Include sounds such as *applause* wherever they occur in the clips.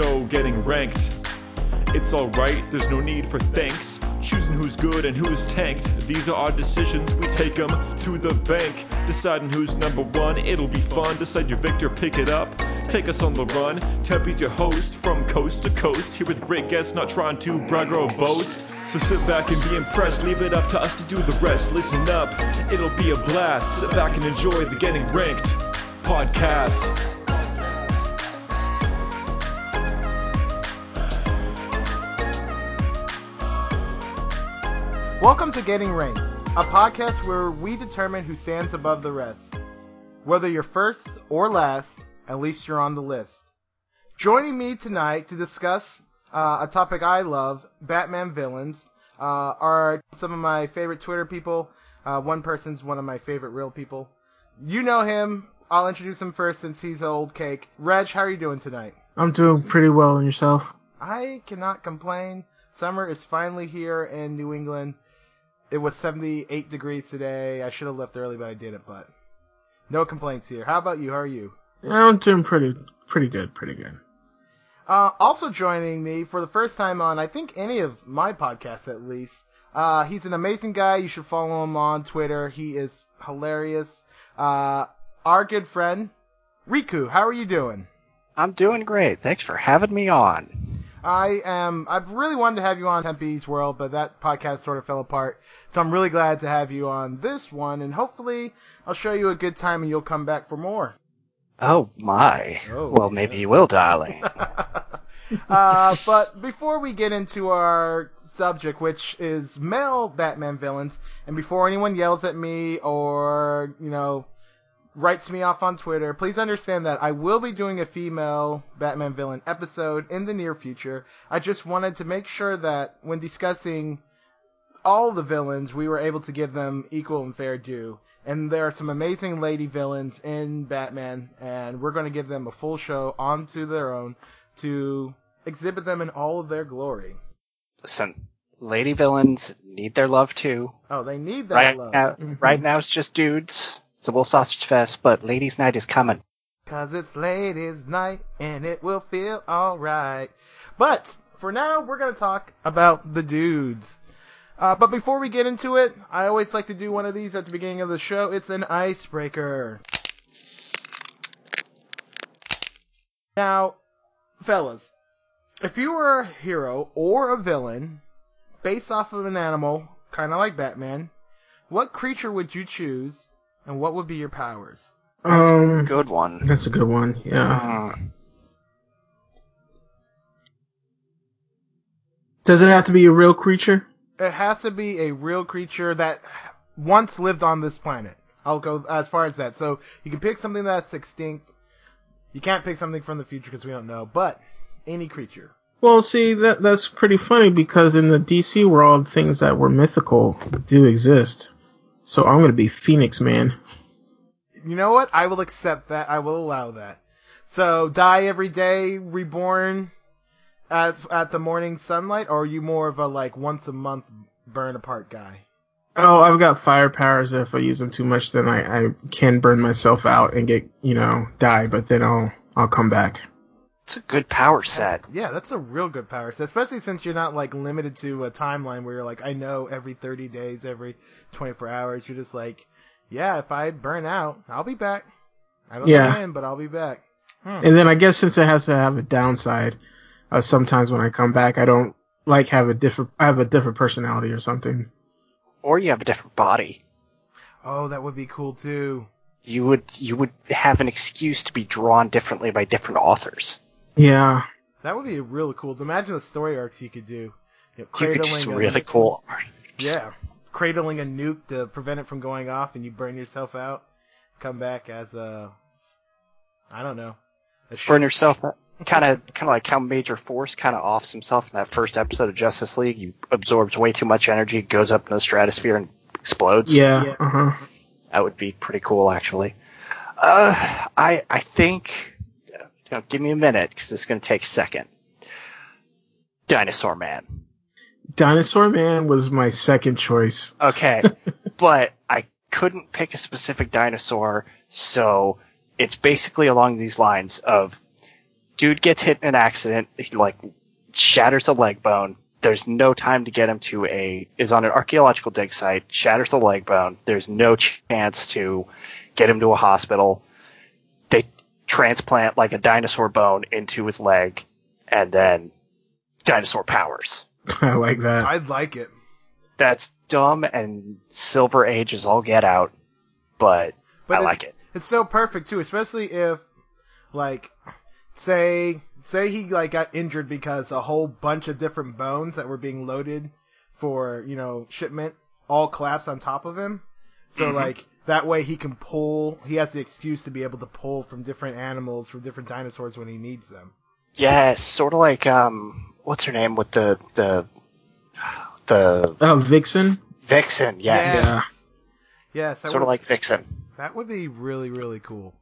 Show getting ranked. It's alright, there's no need for thanks. Choosing who's good and who's tanked. These are our decisions, we take them to the bank. Deciding who's number one, it'll be fun. Decide your victor, pick it up. Take us on the run. Tempe's your host from coast to coast. Here with great guests, not trying to brag or boast. So sit back and be impressed. Leave it up to us to do the rest. Listen up, it'll be a blast. Sit back and enjoy the Getting Ranked podcast. Welcome to Getting Ranked, a podcast where we determine who stands above the rest. Whether you're first or last, at least you're on the list. Joining me tonight to discuss uh, a topic I love, Batman villains, uh, are some of my favorite Twitter people. Uh, one person's one of my favorite real people. You know him. I'll introduce him first since he's old cake. Reg, how are you doing tonight? I'm doing pretty well, and yourself? I cannot complain. Summer is finally here in New England. It was 78 degrees today. I should have left early, but I didn't. But no complaints here. How about you? How are you? Yeah, I'm doing pretty, pretty good, pretty good. Uh, also joining me for the first time on, I think, any of my podcasts at least. Uh, he's an amazing guy. You should follow him on Twitter. He is hilarious. Uh, our good friend, Riku. How are you doing? I'm doing great. Thanks for having me on. I am. I really wanted to have you on Tempe's World, but that podcast sort of fell apart. So I'm really glad to have you on this one, and hopefully I'll show you a good time and you'll come back for more. Oh my. Oh, well, maybe you will, darling. *laughs* uh, but before we get into our subject, which is male Batman villains, and before anyone yells at me or you know writes me off on Twitter, please understand that I will be doing a female Batman villain episode in the near future. I just wanted to make sure that when discussing all the villains, we were able to give them equal and fair due. And there are some amazing lady villains in Batman, and we're going to give them a full show onto their own to exhibit them in all of their glory. Listen, lady villains need their love too. Oh, they need that Right love. now, *laughs* right now it's just dudes. It's a little sausage fest, but ladies' night is coming. Cause it's ladies' night and it will feel alright. But for now, we're gonna talk about the dudes. Uh, but before we get into it, I always like to do one of these at the beginning of the show. It's an icebreaker. Now, fellas, if you were a hero or a villain based off of an animal, kind of like Batman, what creature would you choose and what would be your powers? Um, Good one. that's a good one. Yeah. Uh, Does it have to be a real creature? it has to be a real creature that once lived on this planet. I'll go as far as that. So you can pick something that's extinct. You can't pick something from the future because we don't know, but any creature. Well, see, that that's pretty funny because in the DC world, things that were mythical do exist. So I'm gonna be Phoenix Man. You know what? I will accept that. I will allow that. So die every day, reborn at at the morning sunlight, or are you more of a like once a month burn apart guy? Oh, I've got fire powers if I use them too much, then I, I can burn myself out and get you know die, but then I'll I'll come back. It's a good power set. Yeah, that's a real good power set, especially since you're not like limited to a timeline where you're like, I know every 30 days, every 24 hours. You're just like, yeah, if I burn out, I'll be back. I don't Yeah. know when, but I'll be back. And then I guess since it has to have a downside, uh, sometimes when I come back, I don't like have a different I have a different personality or something. Or you have a different body. Oh, that would be cool too. You would you would have an excuse to be drawn differently by different authors. Yeah. That would be really cool. Imagine the story arcs you could do. You, know, You could do some a- really cool art. Yeah, cradling a nuke to prevent it from going off, and you burn yourself out. Come back as a, I don't know, a. Burn yourself kind of kind of like how Major Force kind of offs himself in that first episode of Justice League. He absorbs way too much energy, goes up in the stratosphere, and explodes. Yeah. Uh huh. That would be pretty cool, actually. Uh, I I think. Know, give me a minute because it's going to take a second. Dinosaur Man. Dinosaur Man was my second choice. Okay, *laughs* but I couldn't pick a specific dinosaur, so it's basically along these lines of dude gets hit in an accident, he like shatters a leg bone. There's no time to get him to a is on an archaeological dig site, shatters the leg bone. There's no chance to get him to a hospital. They transplant like a dinosaur bone into his leg, and then dinosaur powers. *laughs* I like that. I'd like it. That's dumb and Silver Age is all get out, but, But I like it. It's so perfect too, especially if like say say he like got injured because a whole bunch of different bones that were being loaded for, you know, shipment all collapsed on top of him. So Mhm. like that way he can pull he has the excuse to be able to pull from different animals, from different dinosaurs when he needs them. Yes, sort of like um, what's her name with the the the Oh, Vixen. Vixen? Yes, Yes. Yes, sort would, of like Vixen. that would be really, really cool.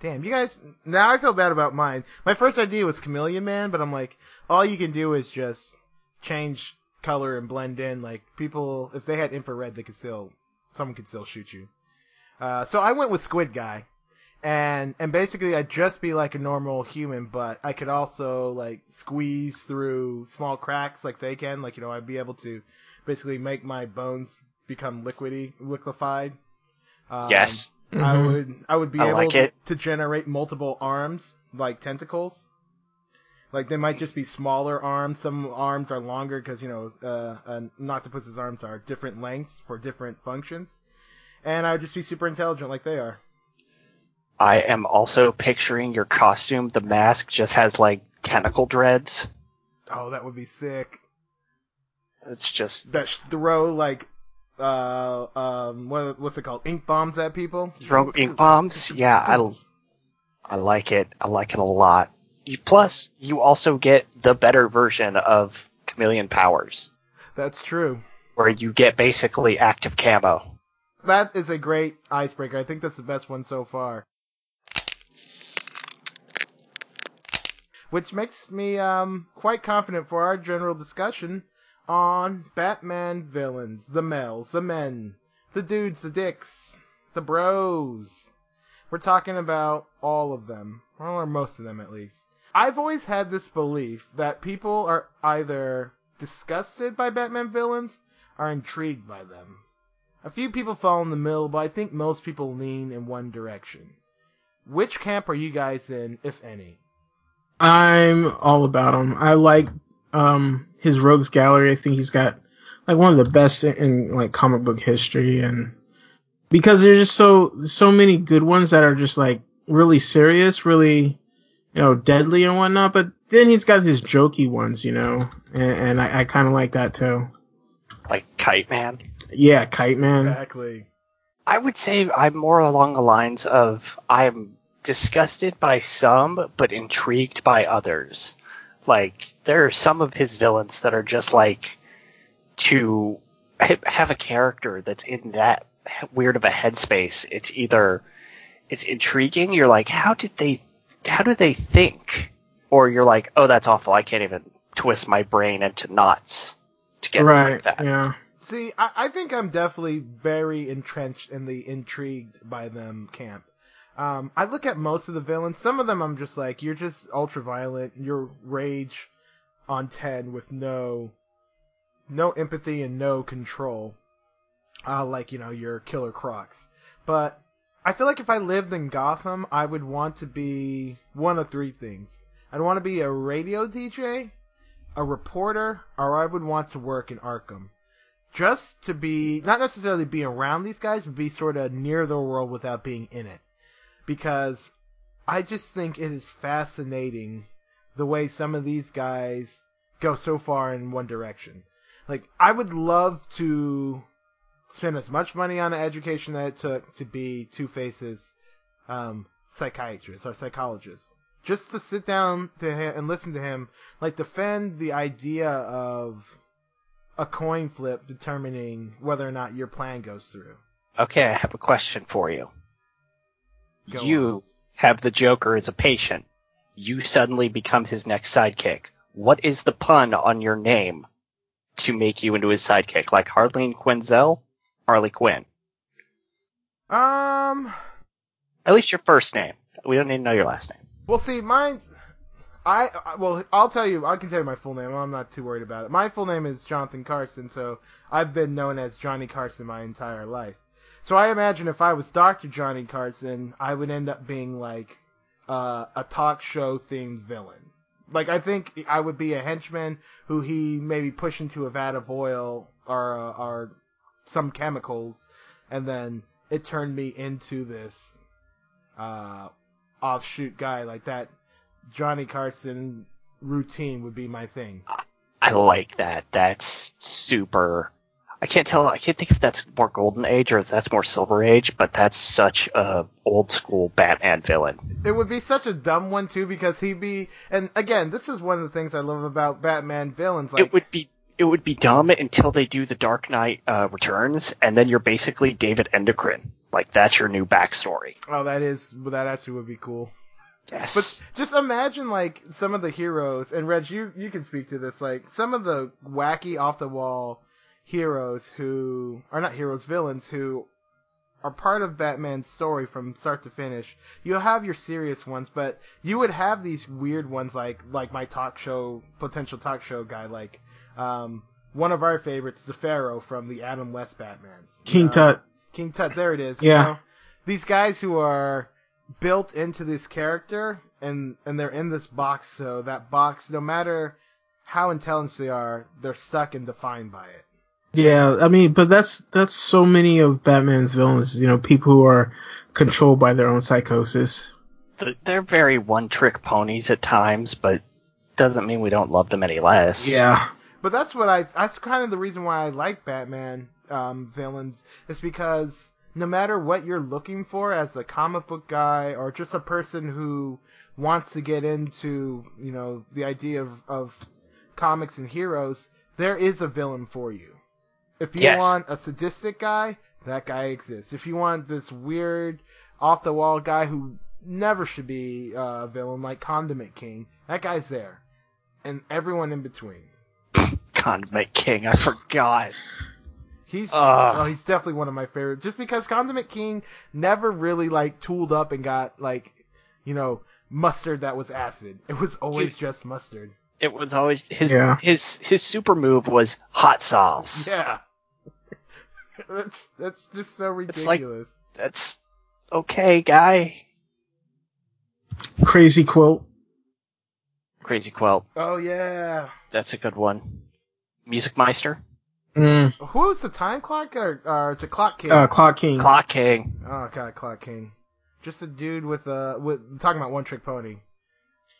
Damn, you guys. Now I feel bad about mine. My first idea was Chameleon Man, but I'm like, all you can do is just change color and blend in. Like people, if they had infrared, they could still, someone could still shoot you. Uh, so I went with Squid Guy, and and basically I'd just be like a normal human, but I could also like squeeze through small cracks like they can. Like you know, I'd be able to basically make my bones become liquidy, liquefied. Um, yes, I Mhm. would I would be I able like it. to generate multiple arms like tentacles. Like they might just be smaller arms. Some arms are longer because you know uh, an octopus's arms are different lengths for different functions. And I would just be super intelligent like they are. I am also picturing your costume. The mask just has like tentacle dreads. Oh, that would be sick. It's just That throw like uh um what what's it called ink bombs at people. throw ink bombs. Yeah, I I like it. I like it a lot. You, plus, you also get the better version of chameleon powers, That's true. where you get basically active camo. That is a great icebreaker. I think that's the best one so far. Which makes me um quite confident for our general discussion on Batman villains, the males, the men, the dudes, the dicks, the bros. We're talking about all of them, or most of them at least. I've always had this belief that people are either disgusted by Batman villains or intrigued by them. A few people fall in the middle, but I think most people lean in one direction. Which camp are you guys in, if any? I'm all about him. I like um his rogues gallery. I think he's got like one of the best in, in like comic book history, and because there's just so so many good ones that are just like really serious, really you know deadly and whatnot. But then he's got his jokey ones, you know, and, and I, I kind of like that too. Like Kite Man. Yeah, Kite Man. Exactly. I would say I'm more along the lines of I'm disgusted by some, but intrigued by others. Like there are some of his villains that are just like to have a character that's in that weird of a headspace. It's either it's intriguing. You're like, how did they? How do they think? Or you're like, oh, that's awful. I can't even twist my brain into knots to get Right. like that. Yeah. See, I, I think I'm definitely very entrenched in the intrigued by them camp. Um, I look at most of the villains. Some of them I'm just like, you're just ultra violent. You're rage on 10 with no, no empathy and no control. Uh, like, you know, your killer crocs. But I feel like if I lived in Gotham, I would want to be one of three things. I'd want to be a radio DJ, a reporter, or I would want to work in Arkham just to be not necessarily be around these guys, but be sort of near the world without being in it. Because I just think it is fascinating the way some of these guys go so far in one direction. Like I would love to spend as much money on an education that it took to be Two Face's um, psychiatrist or psychologist. Just to sit down to him and listen to him, like defend the idea of a coin flip determining whether or not your plan goes through. Okay, I have a question for you. Go you have the Joker as a patient. You suddenly become his next sidekick. What is the pun on your name to make you into his sidekick? Like Harleen Quinzel? Harley Quinn. Um, At least your first name. We don't need to know your last name. well, see, mine, I I- well, I'll tell you. I can tell you my full name. I'm not too worried about it. My full name is Jonathan Carson, so I've been known as Johnny Carson my entire life. So I imagine if I was Doctor Johnny Carson, I would end up being like uh, a talk show themed villain. Like I think I would be a henchman who he maybe push into a vat of oil or uh, or some chemicals, and then it turned me into this uh, offshoot guy like that. Johnny Carson routine would be my thing. I like that. That's super. I can't tell. I can't think if that's more Golden Age or if that's more Silver Age, but that's such a old school Batman villain. It would be such a dumb one too because he'd be and again, this is one of the things I love about Batman villains like it would be it would be dumb until they do the Dark Knight uh, Returns, and then you're basically David Endochrine. Like that's your new backstory. oh that is that actually would be cool. Yes. But just imagine like some of the heroes, and Reg, you you can speak to this. Like some of the wacky off the wall heroes who are not heroes, villains who are part of Batman's story from start to finish. You'll have your serious ones, but you would have these weird ones like like my talk show potential talk show guy, like um, one of our favorites, the Pharaoh from the Adam West Batmans. King Uh, Tut. King Tut, there it is. Yeah. You know? These guys who are built into this character and and they're in this box, so that box, no matter how intelligent they are, they're stuck and defined by it. Yeah, I mean, but that's that's so many of Batman's villains. You know, people who are controlled by their own psychosis. They're very one trick ponies at times, but doesn't mean we don't love them any less. Yeah, But that's what I that's kind of the reason why I like Batman um, villains is because no matter what you're looking for as a comic book guy or just a person who wants to get into you know the idea of, of comics and heroes, there is a villain for you. If you Yes. want a sadistic guy, that guy exists. If you want this weird off the wall guy who never should be uh, a villain like Condiment King, that guy's there, and everyone in between. Condiment King, I forgot. He's Ugh. oh, he's definitely one of my favorite. Just because Condiment King never really like tooled up and got like, you know, mustard that was acid. It was always just mustard. It was always his Yeah. his his super move was hot sauce. Yeah. *laughs* that's that's just so It's like- ridiculous. That's okay, guy. crazy quilt. Crazy Quilt. oh yeah. That's a good one. Music Meister. Mm, Who's the time clock or, or is it Clock King? uh, Clock King. Clock King. oh god, Clock King. Just a dude with a with talking about one trick pony.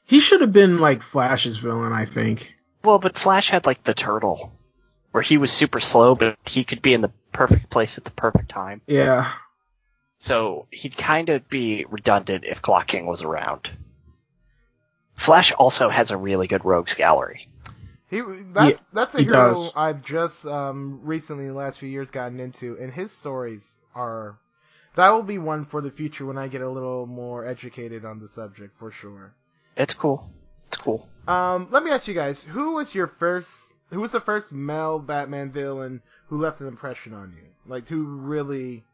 He should have been like Flash's villain, I think. Well, but Flash had like the turtle, where he was super slow, but he could be in the perfect place at the perfect time. Yeah. So he'd kind of be redundant if Clock King was around. Flash also has a really good rogues gallery. He that's that's a he hero does. I've just um recently in the last few years gotten into, and his stories are that will be one for the future when I get a little more educated on the subject for sure. It's cool. It's cool. Um, let me ask you guys, who was your first? Who was the first male Batman villain who left an impression on you? Like who really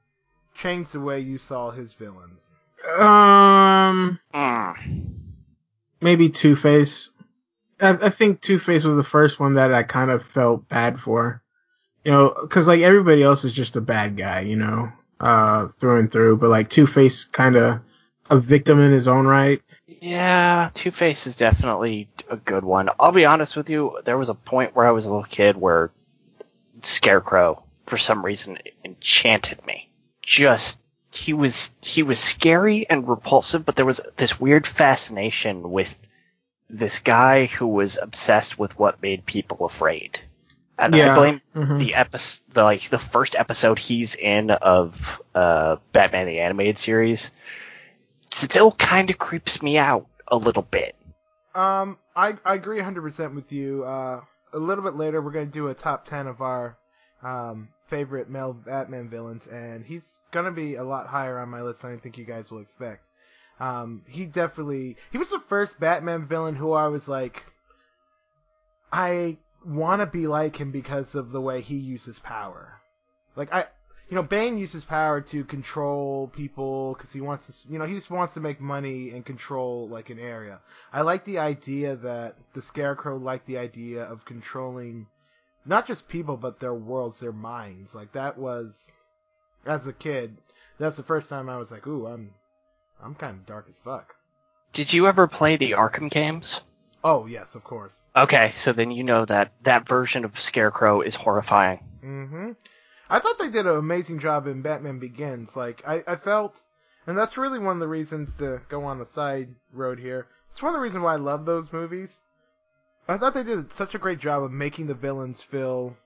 changed the way you saw his villains? Um, Mm. maybe Two Face. I, I think Two Face was the first one that I kind of felt bad for. You know, because like everybody else is just a bad guy, you know, uh, through and through. But like Two Face, kind of a victim in his own right. Yeah, Two Face is definitely a good one. I'll be honest with you. There was a point where I was a little kid where Scarecrow, for some reason, enchanted me. Just he was he was scary and repulsive, but there was this weird fascination with this guy who was obsessed with what made people afraid. And I Yeah. blame Mhm. the episode, the, like the first episode he's in of uh, Batman the Animated Series, still kind of creeps me out a little bit. Um, I I agree 100% with you. Uh, a little bit later, we're gonna do a top 10 of our um favorite male Batman villains, and he's gonna be a lot higher on my list than I think you guys will expect. Um, he definitely he was the first Batman villain who I was like, I want to be like him because of the way he uses power. Like I, you know, Bane uses power to control people because he wants to, you know, he just wants to make money and control like an area. I like the idea that the Scarecrow liked the idea of controlling not just people but their worlds, their minds. Like that was, as a kid, that's the first time I was like, ooh, I'm, I'm kind of dark as fuck. Did you ever play the Arkham games? Oh yes, of course. Okay, so then you know that that version of Scarecrow is horrifying. hmm I thought they did an amazing job in Batman Begins. Like I, I felt, and that's really one of the reasons to go on the side road here. It's one of the reasons why I love those movies. I thought they did such a great job of making the villains feel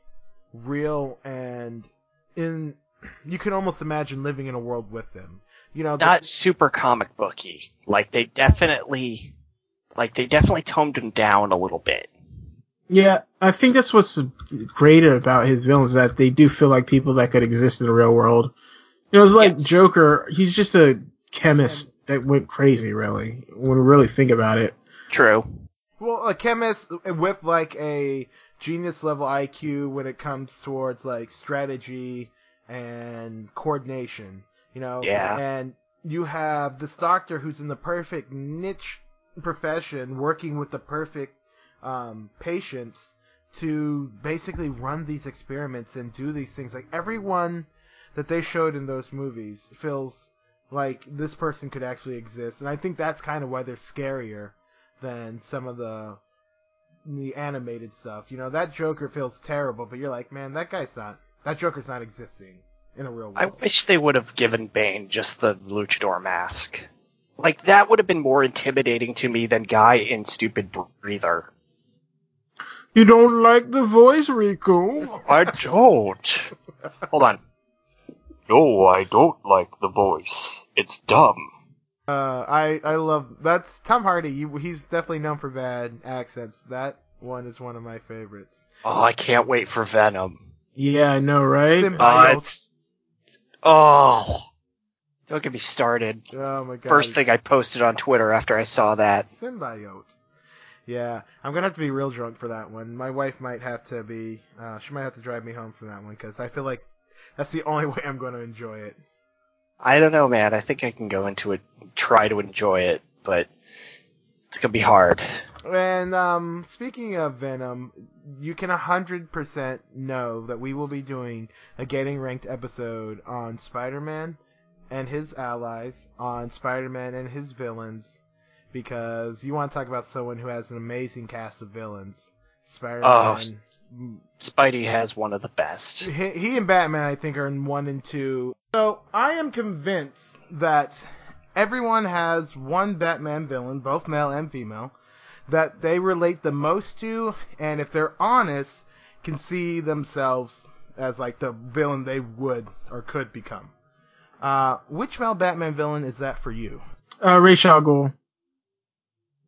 real and in. *clears throat* You can almost imagine living in a world with them. You know, the- Not super comic booky. Like they definitely, like they definitely toned him down a little bit. Yeah, I think that's what's great about his villains that they do feel like people that could exist in the real world. You know, it's like Yes. Joker. He's just a chemist that went crazy, really. When we really think about it. True. Well, a chemist with like a genius level IQ when it comes towards like strategy and coordination, you know? Yeah. And you have this doctor who's in the perfect niche profession working with the perfect um, patients to basically run these experiments and do these things. Like everyone that they showed in those movies feels like this person could actually exist. And I think that's kind of why they're scarier than some of the the animated stuff. You know, that Joker feels terrible, but you're like, man, that guy's not that Joker's not existing in a real world. I wish they would have given Bane just the luchador mask. Like that would have been more intimidating to me than Guy in Stupid Breather. You don't like the voice, Riku? I don't. Hold on. No, I don't like the voice. It's dumb. Uh, I I love that's Tom Hardy. You, he's definitely known for bad accents. That one is one of my favorites. Oh, I can't wait for Venom. Yeah, I know, right? Sim- Uh, it's oh, don't get me started. Oh my god. First thing I posted on Twitter after I saw that. Symbiote. Yeah, I'm gonna have to be real drunk for that one. My wife might have to be. Uh, she might have to drive me home for that one because I feel like that's the *laughs* only way I'm going to enjoy it. I don't know, man. I think I can go into it, try to enjoy it, but it's gonna be hard. And um, speaking of Venom, you can 100% know that we will be doing a Getting Ranked episode on Spider-Man and his allies, on Spider-Man and his villains, because you want to talk about someone who has an amazing cast of villains. Spider-Man. Oh, Spidey has one of the best. he, he and Batman, I think, are in one and two. So I am convinced that everyone has one Batman villain, both male and female, that they relate the most to, and if they're honest, can see themselves as like the villain they would or could become. Uh, which male Batman villain is that for you? Uh, Ra's al Ghul.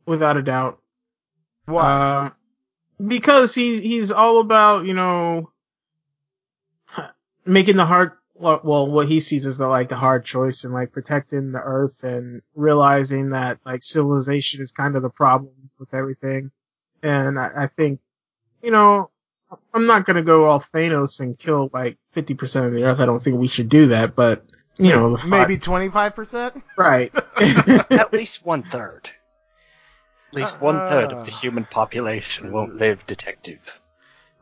Without a doubt. Why? Uh, because he's he's all about you know making the hard well what he sees as the like the hard choice and like protecting the earth and realizing that like civilization is kind of the problem with everything and I, I think you know I'm not gonna go all Thanos and kill like 50% of the earth I don't think we should do that but you know the fi- Maybe 25%? right *laughs* *laughs* At least one third. At least one third of the Uh. human population won't live detective.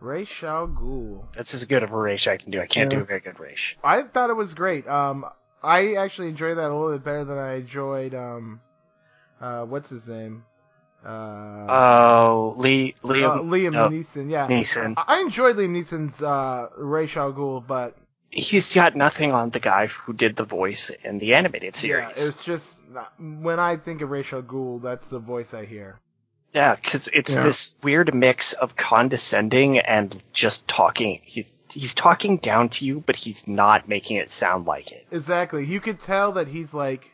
Ra's al Ghul. That's as good of a race I can do. I can't Yeah. do a very good race. I thought it was great. Um, I actually enjoyed that a little bit better than I enjoyed. Um, uh, what's his name? Uh, Oh, Lee, Liam, uh, Liam no, Neeson. Yeah, Neeson. I I enjoyed Liam Neeson's uh, Ra's al Ghul, but He's got nothing on the guy who did the voice in the animated series. yeah, it's just when I think of Ra's al Ghul, that's the voice I hear. Yeah, because it's Yeah. this weird mix of condescending and just talking. He's he's talking down to you, but he's not making it sound like it. Exactly. You could tell that he's like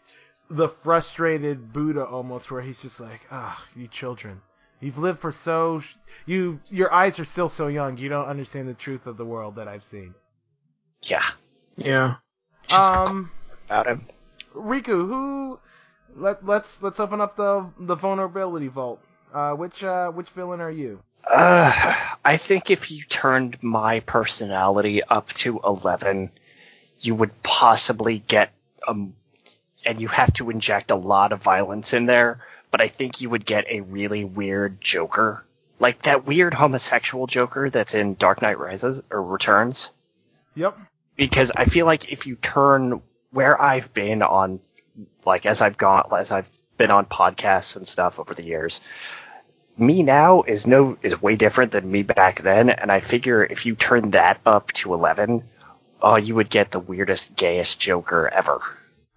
the frustrated Buddha almost, where he's just like, ah, you children. You've lived for so you your eyes are still so young. You don't understand the truth of the world that I've seen. Yeah, yeah just Um, about him. Riku, who? Let let's let's open up the the vulnerability vault. Uh, which uh which villain are you? Uh, I think if you turned my personality up to 11, you would possibly get um, and you have to inject a lot of violence in there. But I think you would get a really weird Joker, like that weird homosexual Joker that's in Dark Knight Rises or Returns. Yep. Because I feel like if you turn where I've been on, like as I've gone, as I've been on podcasts and stuff over the years, me now is no is way different than me back then, and I figure if you turn that up to eleven, oh, you would get the weirdest, gayest Joker ever.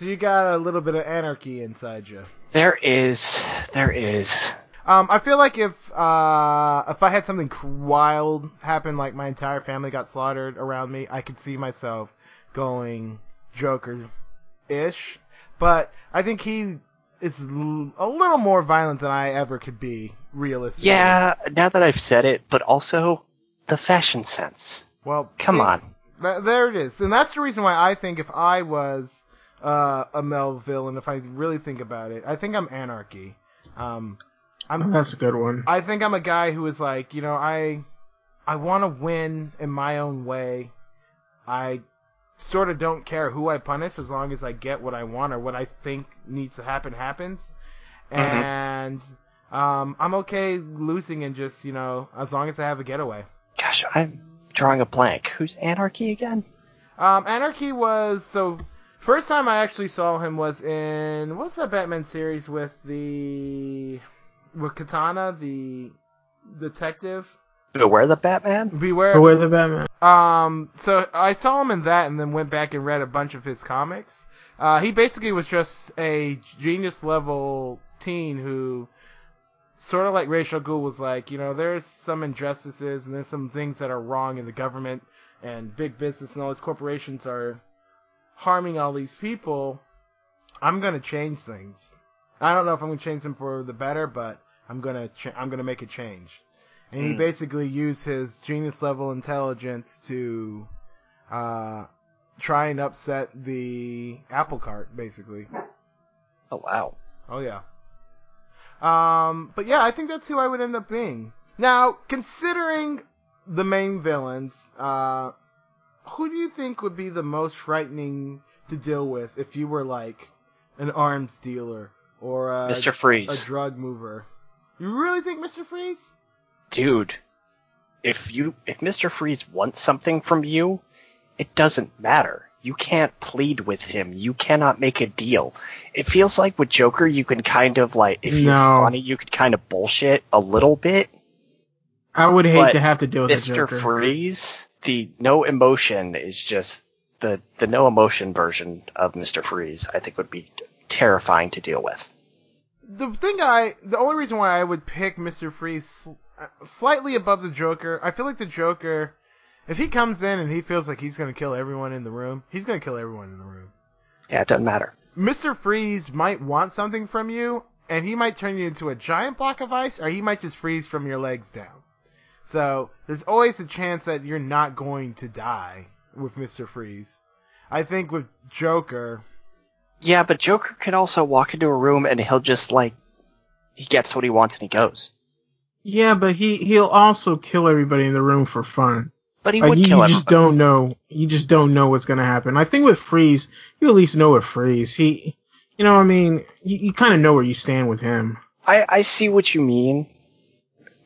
So you got a little bit of anarchy inside you. There is, there is. Um, I feel like if uh, if I had something wild happen, like my entire family got slaughtered around me, I could see myself going Joker-ish. But I think he is l- a little more violent than I ever could be, realistically. Yeah, now that I've said it, but also the fashion sense. Well, Come see, on. Th- there it is, and that's the reason why I think if I was uh, a Mel villain, if I really think about it, I think I'm anarchy. Um, I'm That's a good one. I think I'm a guy who is like, you know, I I want to win in my own way. I sort of don't care who I punish as long as I get what I want or what I think needs to happen happens. And um, I'm okay losing and just, you know, as long as I have a getaway. Gosh, I'm drawing a blank. Who's Anarchy again? Um, Anarchy was so first time I actually saw him was in what's that Batman series with the with Katana, the detective. Beware the Batman? Beware. Or where the Batman? Um, so I saw him in that, and then went back and read a bunch of his comics. Uh, he basically was just a genius level teen who, sort of like Ra's al Ghul, was like, you know, there's some injustices and there's some things that are wrong in the government and big business and all these corporations are harming all these people. I'm gonna change things. I don't know if I'm gonna change them for the better, but I'm gonna ch- I'm gonna make a change. And he Mm. basically used his genius level intelligence to uh, try and upset the apple cart, basically. Oh wow. Oh yeah. Um, but yeah, I think that's who I would end up being. Now, considering the main villains, uh, who do you think would be the most frightening to deal with if you were like an arms dealer or a, Mr. a drug mover? You really think Mr. Freeze? Dude, if you if Mr. Freeze wants something from you, it doesn't matter. You can't plead with him. You cannot make a deal. It feels like with Joker you can kind of like if you're funny you could kind of bullshit a little bit. I would hate But to have to deal with Mr. Joker. Freeze, the no emotion is just the the no emotion version of Mr. Freeze. I think would be terrifying to deal with. the thing I, the only reason why I would pick Mister Freeze sl- uh, slightly above the Joker, I feel like the Joker, if he comes in and he feels like he's gonna kill everyone in the room, he's gonna kill everyone in the room. Yeah, it doesn't matter. Mister Freeze might want something from you, and he might turn you into a giant block of ice, or he might just freeze from your legs down. So there's always a chance that you're not going to die with Mister Freeze. I think with Joker, Yeah, but Joker can also walk into a room and he'll just like he gets what he wants and he goes. Yeah, but he he'll also kill everybody in the room for fun. But he Like would you, kill you everybody. just don't know. You just don't know what's gonna happen. I think with Freeze, you at least know with Freeze. He, you know, I mean, you, you kind of know where you stand with him. I, I see what you mean.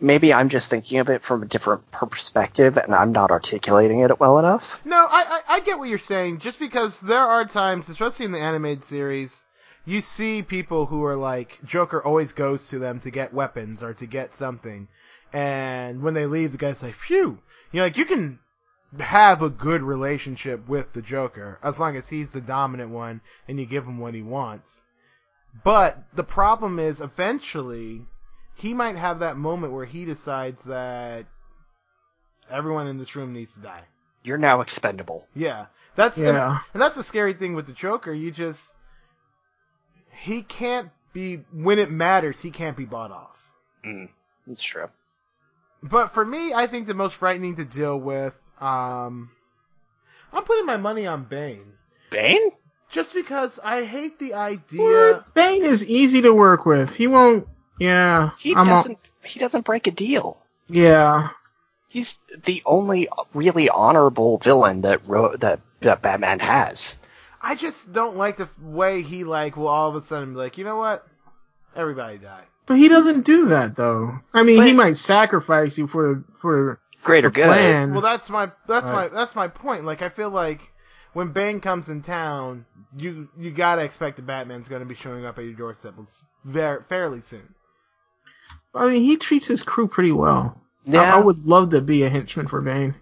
Maybe I'm just thinking of it from a different perspective and I'm not articulating it well enough. No, I, I I get what you're saying. Just because there are times, especially in the animated series, you see people who are like Joker always goes to them to get weapons or to get something, and when they leave, the guy's like, "Phew!" You know, like you can have a good relationship with the Joker as long as he's the dominant one and you give him what he wants. But the problem is, eventually, he might have that moment where he decides that everyone in this room needs to die. You're now expendable. Yeah, that's Yeah. and, and that's the scary thing with the Joker. You just he can't be when it matters. He can't be bought off. Mm, it's true. But for me, I think the most frightening to deal with. Um, I'm putting my money on Bane, Bane? just because I hate the idea. What? Bane is easy to work with. He won't. Yeah. He I'm doesn't he doesn't break a deal. yeah. He's the only really honorable villain that ro- that that Batman has. I just don't like the f- way he like will all of a sudden be like, you know what? Everybody die. But he doesn't do that though. I mean, he might sacrifice you for for Greater good. plan. Well, that's my that's my that's my point. Like I feel like when Bane comes in town, you you gotta expect the Batman's gonna be showing up at your doorstep very fairly soon. I mean, he treats his crew pretty well. I- Yeah, I, would love to be a henchman for Bane.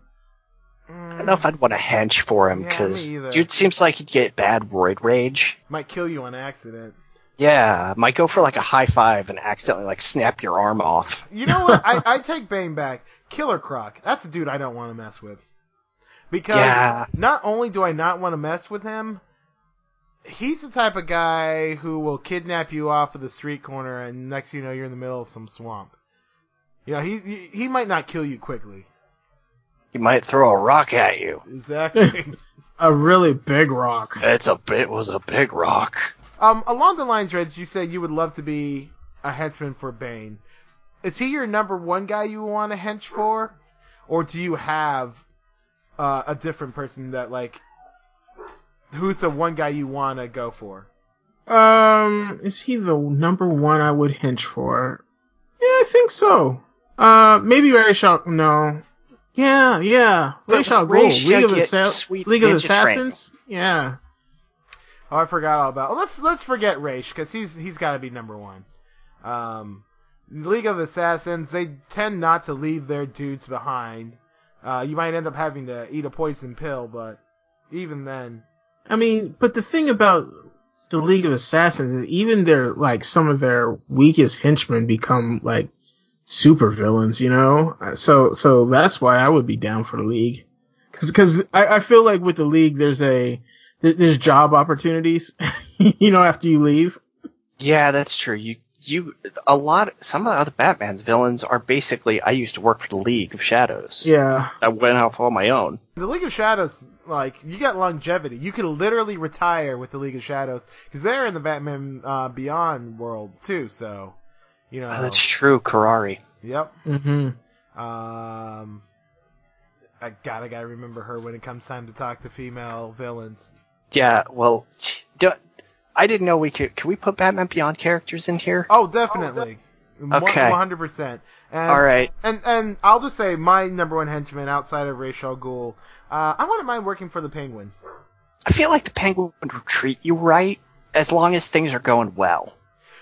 I don't know if I'd want to hench for him because me either. dude seems like he'd get bad roid rage. might kill you on accident. Yeah, might go for like a high five and accidentally like snap your arm off. You know what? I, *laughs* I take Bane back. Killer Croc. That's a dude I don't want to mess with. Because Yeah. not only do I not want to mess with him, he's the type of guy who will kidnap you off of the street corner and next thing you know you're in the middle of some swamp. You know, he he, he might not kill you quickly. He might throw a rock at you. Exactly. *laughs* A really big rock. It's a it was a big rock. um, along the lines, Reg, you said you would love to be a henchman for Bane. Is he your number one guy you want to hench for, or do you have uh, a different person that like who's the one guy you want to go for? Um, is he the number one I would hench for? Yeah, I think so. Uh, maybe Ra's al No. Yeah, yeah. Ra's al Ghul. League of, Assa- League of ninja Assassins. Yeah. Oh, I forgot all about. Let's let's forget Ra's because he's he's got to be number one. Um, League of Assassins they tend not to leave their dudes behind. Uh, you might end up having to eat a poison pill, but even then, I mean, but the thing about the League of Assassins is even their like some of their weakest henchmen become like super villains, you know. So so that's why I would be down for the League, because I, I feel like with the League there's a there's job opportunities, *laughs* you know, after you leave. Yeah, that's true. You you a lot. Some of the Batman's villains are basically. I used to work for the League of Shadows. Yeah. I went off on my own. the League of Shadows like you got longevity. You could literally retire with the League of Shadows because they're in the Batman uh, Beyond world too. So, you know, Oh, that's true, Curare. yep. hmm Um, I gotta gotta remember her when it comes time to talk to female villains. Yeah, well, do, I didn't know we could. Can we put Batman Beyond characters in here? Oh, definitely. Okay. One hundred percent. All right. And and I'll just say my number one henchman outside of Ra's Ghul, uh, I wouldn't mind working for the Penguin. I feel like the Penguin would treat you right as long as things are going well.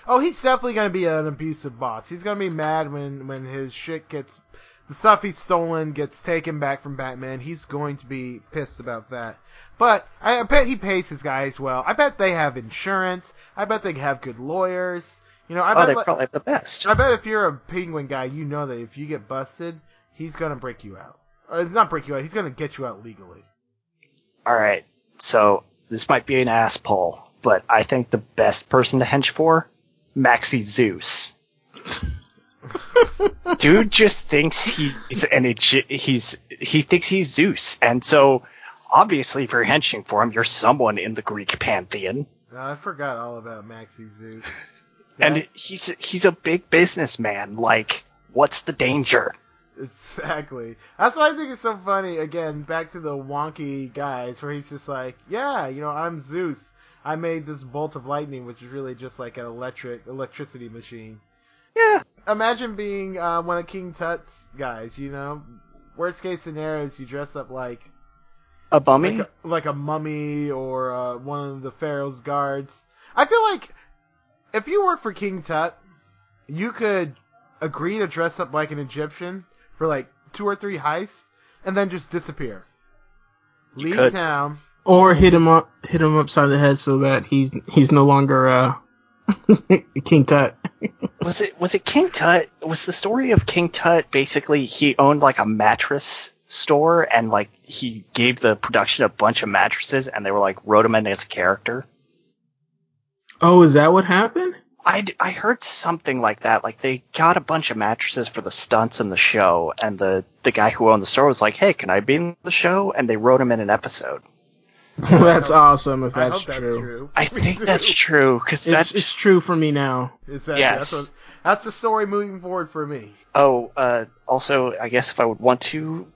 Oh, he's definitely gonna be an abusive boss. He's gonna be mad when when his shit gets the stuff he's stolen gets taken back from Batman. He's going to be pissed about that. But I, I bet he pays his guys well. I bet they have insurance. I bet they have good lawyers. You know, I oh, bet they like- probably have the best. I bet if you're a penguin guy, you know that if you get busted, he's gonna break you out. Uh, it's not break you out. He's gonna get you out legally. All right, so this might be an ass pull, but I think the best person to hench for, Maxie Zeus. *laughs* Dude just thinks he's an he's he thinks he's Zeus, and so obviously if you're henching for him, you're someone in the Greek pantheon, Uh, I forgot all about Maxie Zeus. *laughs* and he's he's a big businessman. Like, what's the danger? Exactly. That's why I think it's so funny. Again, back to the wonky guys, where he's just like, "Yeah, you know, I'm Zeus. I made this bolt of lightning, which is really just like an electric electricity machine." Yeah, Imagine being uh, one of King Tut's guys. You know, worst case scenario is you dress up like a bummy. like a, like a mummy or uh, one of the pharaoh's guards. I feel like if you work for King Tut, you could agree to dress up like an Egyptian for like two or three heists and then just disappear. You Leave could. town. Or hit him up, hit him upside the head so that he's he's no longer uh *laughs* King Tut. Was it was it King Tut? Was the story of King Tut basically he owned like a mattress store and like he gave the production a bunch of mattresses and they were like wrote him in as a character? Oh, is that what happened? I, I heard something like that. Like they got a bunch of mattresses for the stunts in the show, and the the guy who owned the store was like, "Hey, can I be in the show?" And they wrote him in an episode. *laughs* that's awesome if I that's, hope that's true. true. I *laughs* think that's true because It's, that's it's true for me now. Exactly. Yes. That's, what, that's the story moving forward for me. Oh, uh, also, I guess if I would want to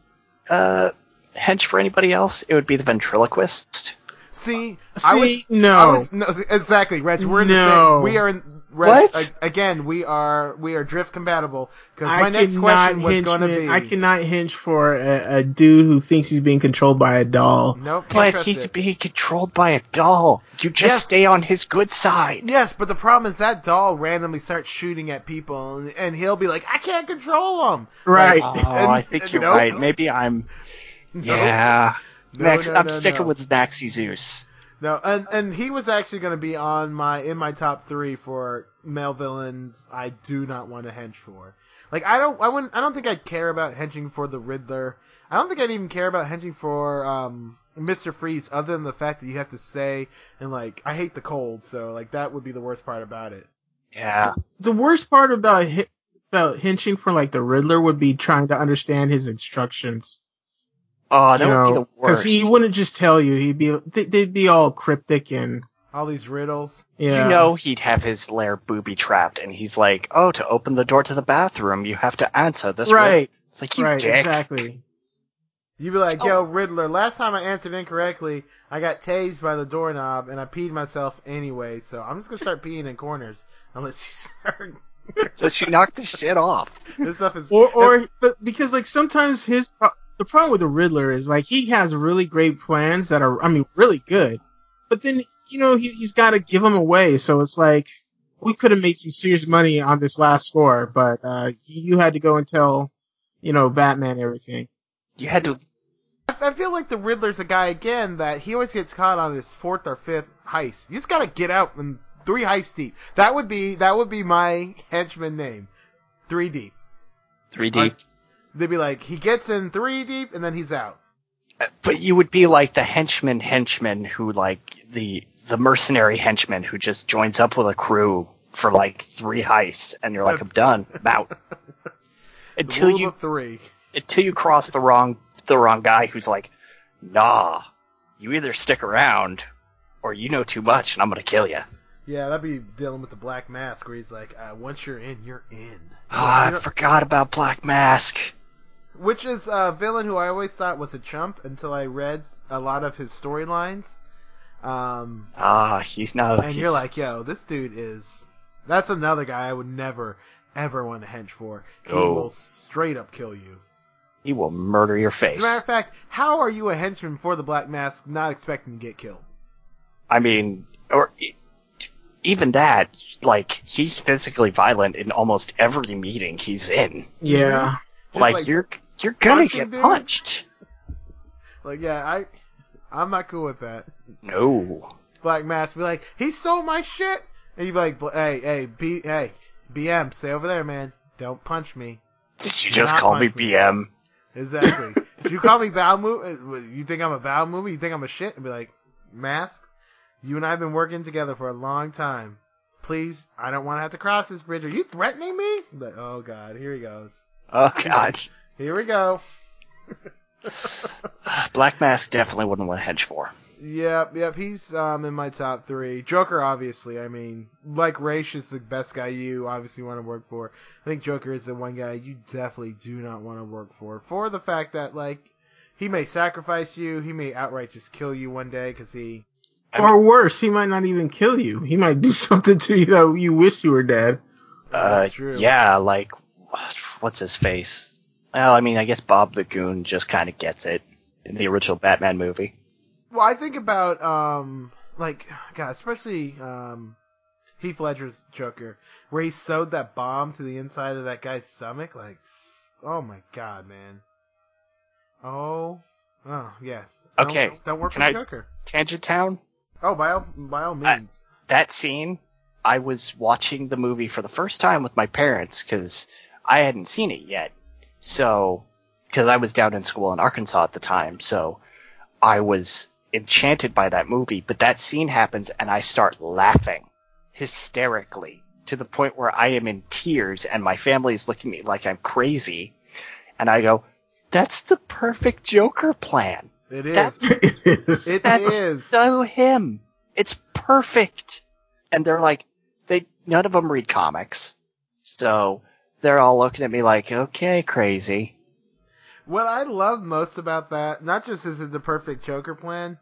uh, hench for anybody else, it would be the ventriloquist. See, I was See, no. I was no, exactly, Reg. We're in the same. We are in. Reg, What? a- again, we are we are drift compatible because I my next cannot question was hinge going to be. I cannot hinge for a, a dude who thinks he's being controlled by a doll. Nope. can't But he's it. being controlled by a doll. You just Yes. stay on his good side. Yes, but the problem is that doll randomly starts shooting at people, and, and he'll be like, "I can't control him." Right. Oh, And- I think and you're nope. right. Maybe I'm. Yeah. No, Max, no, I'm no, sticking no. with Maxie Zeus. No, and and he was actually going to be on my in my top three for male villains. I do not want to hench for. Like I don't I wouldn't I don't think I'd care about henching for the Riddler. I don't think I'd even care about henching for um Mr. Freeze other than the fact that you have to say and like I hate the cold, so like that would be the worst part about it. Yeah. The worst part about hi- about hinching for like the Riddler would be trying to understand his instructions. Oh, that you would be the worst. Because he wouldn't just tell you. He'd be they- they'd be all cryptic and All these riddles. yeah. You know he'd have his lair booby trapped, and he's like, "Oh, to open the door to the bathroom, you have to answer this." riddle." right, It's like you right, dick. exactly. You'd be like, "Yo, Riddler, last time I answered incorrectly, I got tased by the doorknob and I peed myself anyway, so I'm just gonna start peeing in corners unless you start." *laughs* Unless you knock this shit off. this stuff is Or or but because like sometimes his pro- the problem with the Riddler is like he has really great plans that are I mean really good, but then you know he he's got to give them away. So it's like we could have made some serious money on this last score, but uh you had to go and tell you know Batman everything. You had to. I I feel like the Riddler's a guy again that he always gets caught on his fourth or fifth heist. You just gotta get out in three heists deep. That would be that would be my *laughs* henchman name. Three deep. 3D. They'd be like, he gets in three deep and then he's out. But you would be like the henchman henchman who like the the mercenary henchman who just joins up with a crew for like three heists and you're like, I'm done. I'm out. *laughs* Until you three. until you cross the wrong the wrong guy who's like, nah, you either stick around or you know too much and I'm gonna kill you. Yeah, that'd be dealing with the Black Mask, where he's like, uh, once you're in, you're in. Ah, You I forgot about Black Mask. Which is a villain who I always thought was a chump until I read a lot of his storylines. Um, Ah, he's not. and he's, you're like, yo, this dude is. That's another guy I would never, ever want to hench for. He Oh. will straight up kill you. he will murder your face. As a matter of fact, how are you a henchman for the Black Mask, not expecting to get killed? I mean, or even that, like he's physically violent in almost every meeting he's in. Yeah. Like, like you're you're gonna get dudes? punched. Like, yeah, I, I'm not cool with that. No. Black Mask be like, he stole my shit, and you be like, hey, hey, B, hey, BM, stay over there, man. Don't punch me. Did you just call me punch me. BM? Exactly. *laughs* if you call me Bow Movie, uh, you think I'm a Bow? You think I'm a shit? And be like, Mask, you and I have been working together for a long time. Please, I don't want to have to cross this bridge. Are you threatening me? But oh god, here he goes. Oh god. *laughs* Here we go. *laughs* Black Mask definitely wouldn't want to hedge for. Yep, yep. He's um in my top three. Joker, obviously. I mean, like Ra's is the best guy you obviously want to work for. I think Joker is the one guy you definitely do not want to work for for the fact that like he may sacrifice you, he may outright just kill you one day because he. I Or worse, he might not even kill you. He might do *laughs* something to you that you wish you were dead. Uh, That's true. yeah, like what's his face? Well, I mean, I guess Bob the Goon just kind of gets it in the original Batman movie. Well, I think about um like God, especially um Heath Ledger's Joker, where he sewed that bomb to the inside of that guy's stomach. Like, oh my God, man. Oh, oh yeah. Don't- Okay, don't, work can for I- Joker. Tangent Town. Oh, by all by all I- means. that scene, I was watching the movie for the first time with my parents because I hadn't seen it yet. So, because I was down in school in Arkansas at the time, so I was enchanted by that movie. But that scene happens and I start laughing hysterically to the point where I am in tears and my family is looking at me like I'm crazy. And I go, that's the perfect Joker plan. It is. That's- *laughs* it is. It That's is. so him. It's perfect. And they're like, they none of them read comics, so they're all looking at me like, okay, crazy. What I love most about that, not just is it the perfect Joker plan,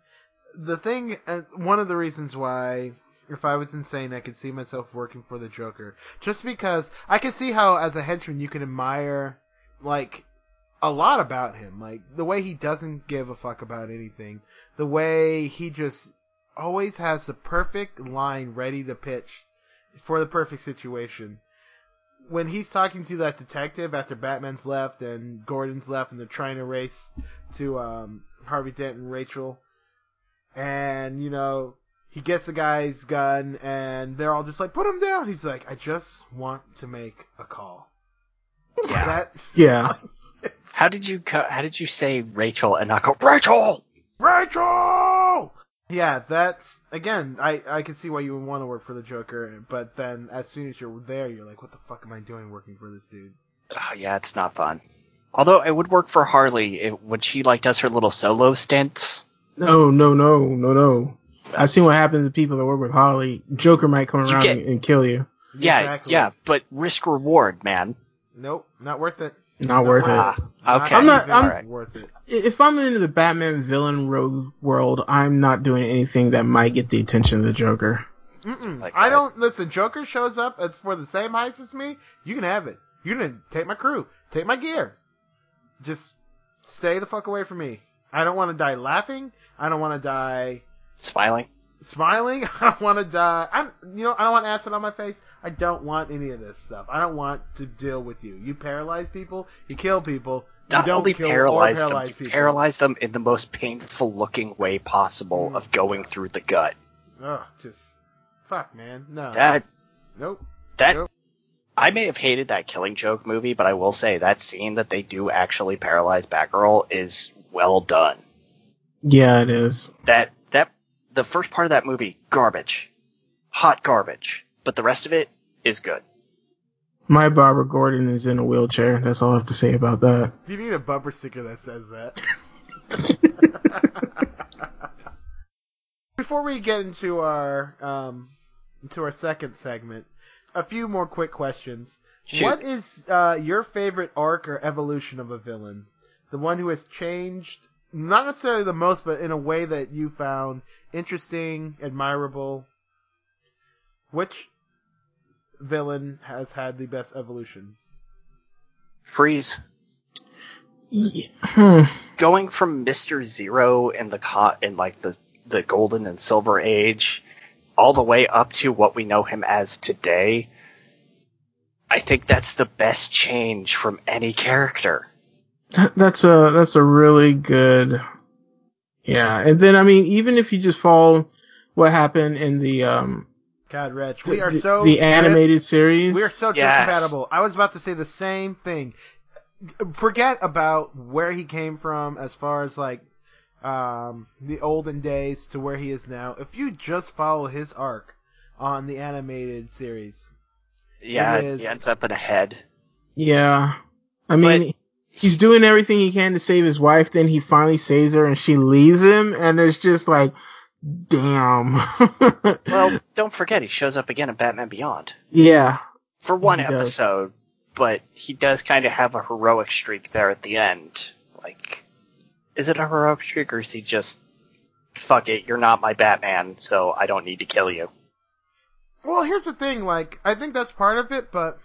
the thing, uh, one of the reasons why, if I was insane, I could see myself working for the Joker, just because I can see how, as a henchman, you can admire, like, a lot about him, like the way he doesn't give a fuck about anything, the way he just always has the perfect line ready to pitch for the perfect situation when he's talking to that detective after Batman's left and Gordon's left and they're trying to race to um, Harvey Dent and Rachel, and you know he gets the guy's gun and they're all just like put him down. He's like, I just want to make a call. Yeah. That yeah. *laughs* How did you co- how did you say Rachel and not go Rachel? Rachel. Yeah, that's again. I I can see why you would want to work for the Joker, but then as soon as you're there, you're like, what the fuck am I doing working for this dude? Oh yeah, it's not fun. Although it would work for Harley it, when she like does her little solo stints. No, no, no, no, no. I've seen what happens to people that work with Harley. Joker might come You around get- and, and kill you. Yeah, Exactly. yeah, but risk reward, man. Nope, not worth it. Not worth it. Ah, okay. I'm not- I'm- worth it. If I'm into the Batman villain rogue world, I'm not doing anything that might get the attention of the Joker. Like I that. don't listen. Joker shows up for the same heist as me. You can have it. You can take my crew, take my gear. Just stay the fuck away from me. I don't want to die laughing. I don't want to die Smiling. smiling. *laughs* I don't want to die. I'm, you know, I don't want acid on my face. I don't want any of this stuff. I don't want to deal with you. You paralyze people. You kill people. You Not don't only kill paralyze or them, paralyze you people. paralyze them in the most painful looking way possible Mm. of going through the gut. Ugh, just fuck, man. No. That nope. that Nope. I may have hated that Killing Joke movie, but I will say that scene that they do actually paralyze Batgirl is well done. Yeah, it is. That that the first part of that movie garbage, hot garbage, but the rest of it is good. My Barbara Gordon is in a wheelchair. That's all I have to say about that. Do You need a bumper sticker that says that. *laughs* Before we get into our um, into our second segment, a few more quick questions. Shoot. What is uh, your favorite arc or evolution of a villain? The one who has changed, not necessarily the most, but in a way that you found interesting, admirable. Which villain has had the best evolution? Freeze. Yeah. Hmm. Going from Mister Zero in the co- in like the the golden and silver age, all the way up to what we know him as today. I think that's the best change from any character. That's a that's a really good. Yeah, and then I mean, even if you just follow what happened in the um God, Reg, we are so the drift- animated series. We are so drift Yes. compatible. I was about to say the same thing. Forget about where he came from as far as like um, the olden days to where he is now. If you just follow his arc on the animated series, Yeah, It is- he ends up in a head. Yeah, I mean, he's doing everything he can to save his wife. Then he finally saves her, and she leaves him, and it's just like, damn. *laughs* Well, don't forget he shows up again in Batman Beyond yeah, for one He does. episode, but he does kind of have a heroic streak there at the end. Like, is it a heroic streak or is he just fuck it, you're not my Batman, so I don't need to kill you? Well, here's the thing. Like, I think that's part of it, but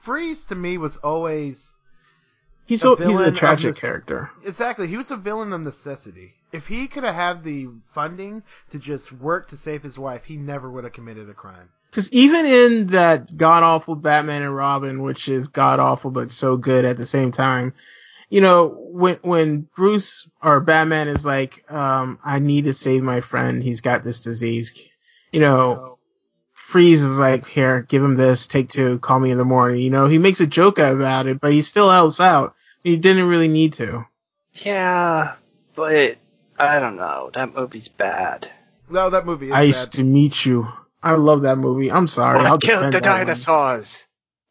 Freeze to me was always he's A a, he's a tragic this- character. exactly. He was a villain of necessity. If he could have had the funding to just work to save his wife, he never would have committed a crime. Because even in that god awful Batman and Robin, which is god awful but so good at the same time, you know, when when Bruce or Batman is like, um, I need to save my friend, he's got this disease, you know, Freeze is like, here, give him this, take two, call me in the morning. You know, he makes a joke about it, but he still helps out. He didn't really need to. Yeah, but I don't know. That movie's bad. No, that movie is Ice bad. to meet you. I love that movie. I'm sorry. I'll defend that one.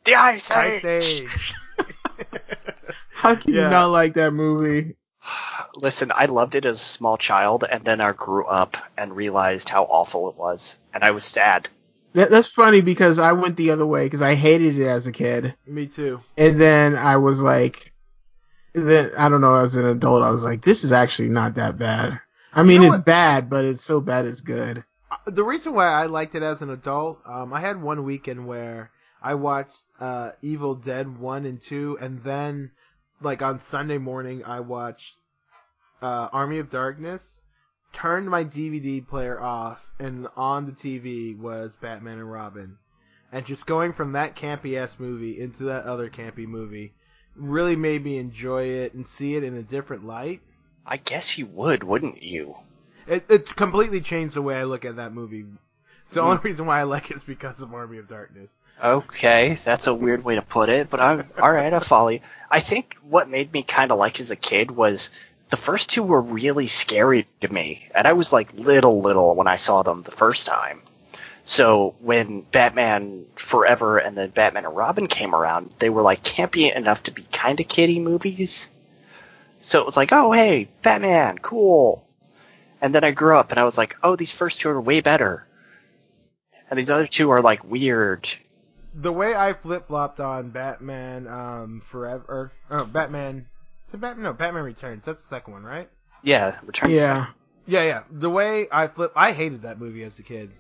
The Ice Ice Age. *laughs* How can Yeah. you not like that movie? *sighs* Listen, I loved it as a small child, and then I grew up and realized how awful it was, and I was sad. That, that's funny because I went the other way because I hated it as a kid, Me too. and then I was like, then I don't know. As an adult, I was like, this is actually not that bad. I mean, know it's what? bad, but it's so bad it's good. Uh, the reason why I liked it as an adult, um, I had one weekend where I watched uh, Evil Dead one and two, and then like on Sunday morning I watched uh, Army of Darkness. Turned my DVD player off, and on the TV was Batman and Robin, and just going from that campy ass movie into that other campy movie really made me enjoy it and see it in a different light. I guess you would, wouldn't you? It, it completely changed the way I look at that movie. So the only reason why I like it is because of Army of Darkness. Okay, that's a weird way to put it, but I'm alright, I follow you. I think what made me kind of like as a kid was the first two were really scary to me, and I was like little, little when I saw them the first time. So when Batman Forever and then Batman and Robin came around, they were like campy enough to be kind of kiddie movies. So it was like, oh hey, Batman, cool. And then I grew up and I was like, oh, these first two are way better. And these other two are like weird. The way I flip flopped on Batman um, Forever, or oh, Batman, is it Batman? No, Batman Returns. That's the second one, right? Yeah, Return to Yeah, Yeah, yeah. The way I flip, I hated that movie as a kid,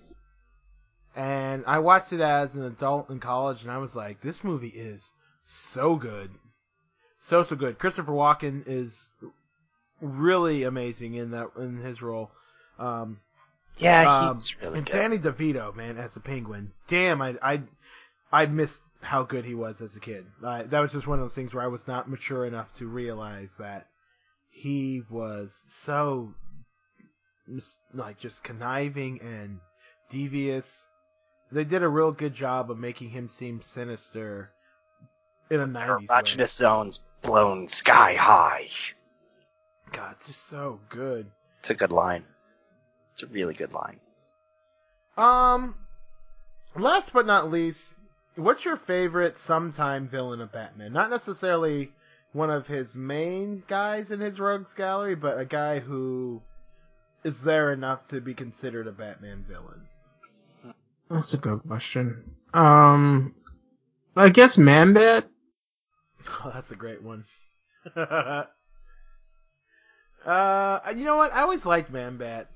and I watched it as an adult in college, and I was like, this movie is so good, so so good. Christopher Walken is really amazing in that in his role. Um, Yeah, Um, he's really and good. Danny DeVito, man, as a penguin. Damn, I I I missed how good he was as a kid. Uh, that was just one of those things where I was not mature enough to realize that he was so like just conniving and devious. They did a real good job of making him seem sinister in a nineties way. Erogenous zones blown sky high. God, it's just so good. It's a good line. It's a really good line. Um, last but not least, what's your favorite sometime villain of Batman? Not necessarily one of his main guys in his rogues gallery, but a guy who is there enough to be considered a Batman villain. That's a good question. Um, I guess Manbat. *laughs* Oh, that's a great one. *laughs* uh, you know what? I always liked Man-Bat.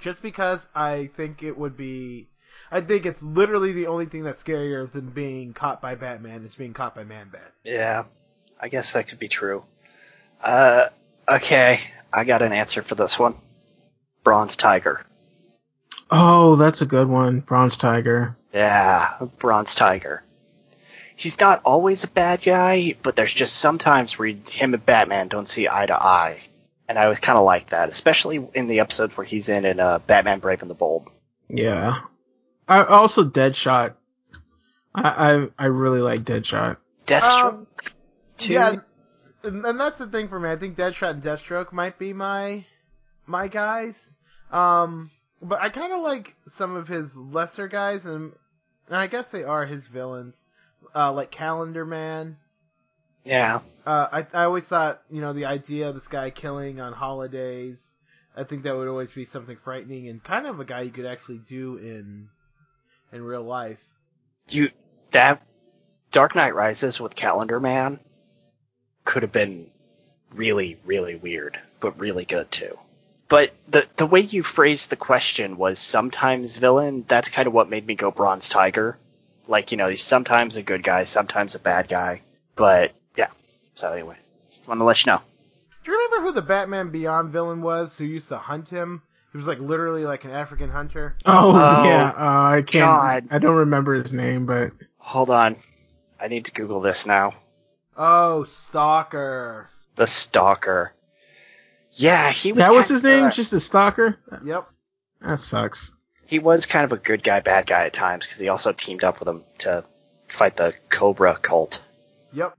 Just because I think it would be... I think it's literally the only thing that's scarier than being caught by Batman is being caught by Man-Bat. Yeah, I guess that could be true. Uh, okay, I got an answer for this one. Bronze Tiger. Oh, that's a good one. Bronze Tiger. Yeah, Bronze Tiger. He's not always a bad guy, but there's just sometimes where him and Batman don't see eye to eye. And I was kind of like that, especially in the episode where he's in in uh, Batman Brave and the Bold. Yeah. I also Deadshot. I I, I really like Deadshot. Deathstroke, Um, too. Yeah, and, and that's the thing for me. I think Deadshot and Deathstroke might be my my guys. Um, but I kind of like some of his lesser guys, and, and I guess they are his villains, uh, like Calendar Man. yeah. Uh, I I always thought you know the idea of this guy killing on holidays. I think that would always be something frightening and kind of a guy you could actually do in in real life. you that Dark Knight Rises with Calendar Man could have been really, really weird, but really good too. But the the way you phrased the question was sometimes villain. That's kind of what made me go Bronze Tiger. Like you know, he's sometimes a good guy, sometimes a bad guy. But yeah. So anyway, want to let you know. Do you remember who the Batman Beyond villain was who used to hunt him? He was like literally like an African hunter. Oh, Oh, yeah. Uh, I can't. God. I don't remember his name, but Hold on, I need to Google this now. Oh, Stalker. The Stalker. Yeah, he was. that was his name. a- Just a stalker. Yep. That sucks. he was kind of a good guy, bad guy at times because he also teamed up with him to fight the Kobra cult, Yep.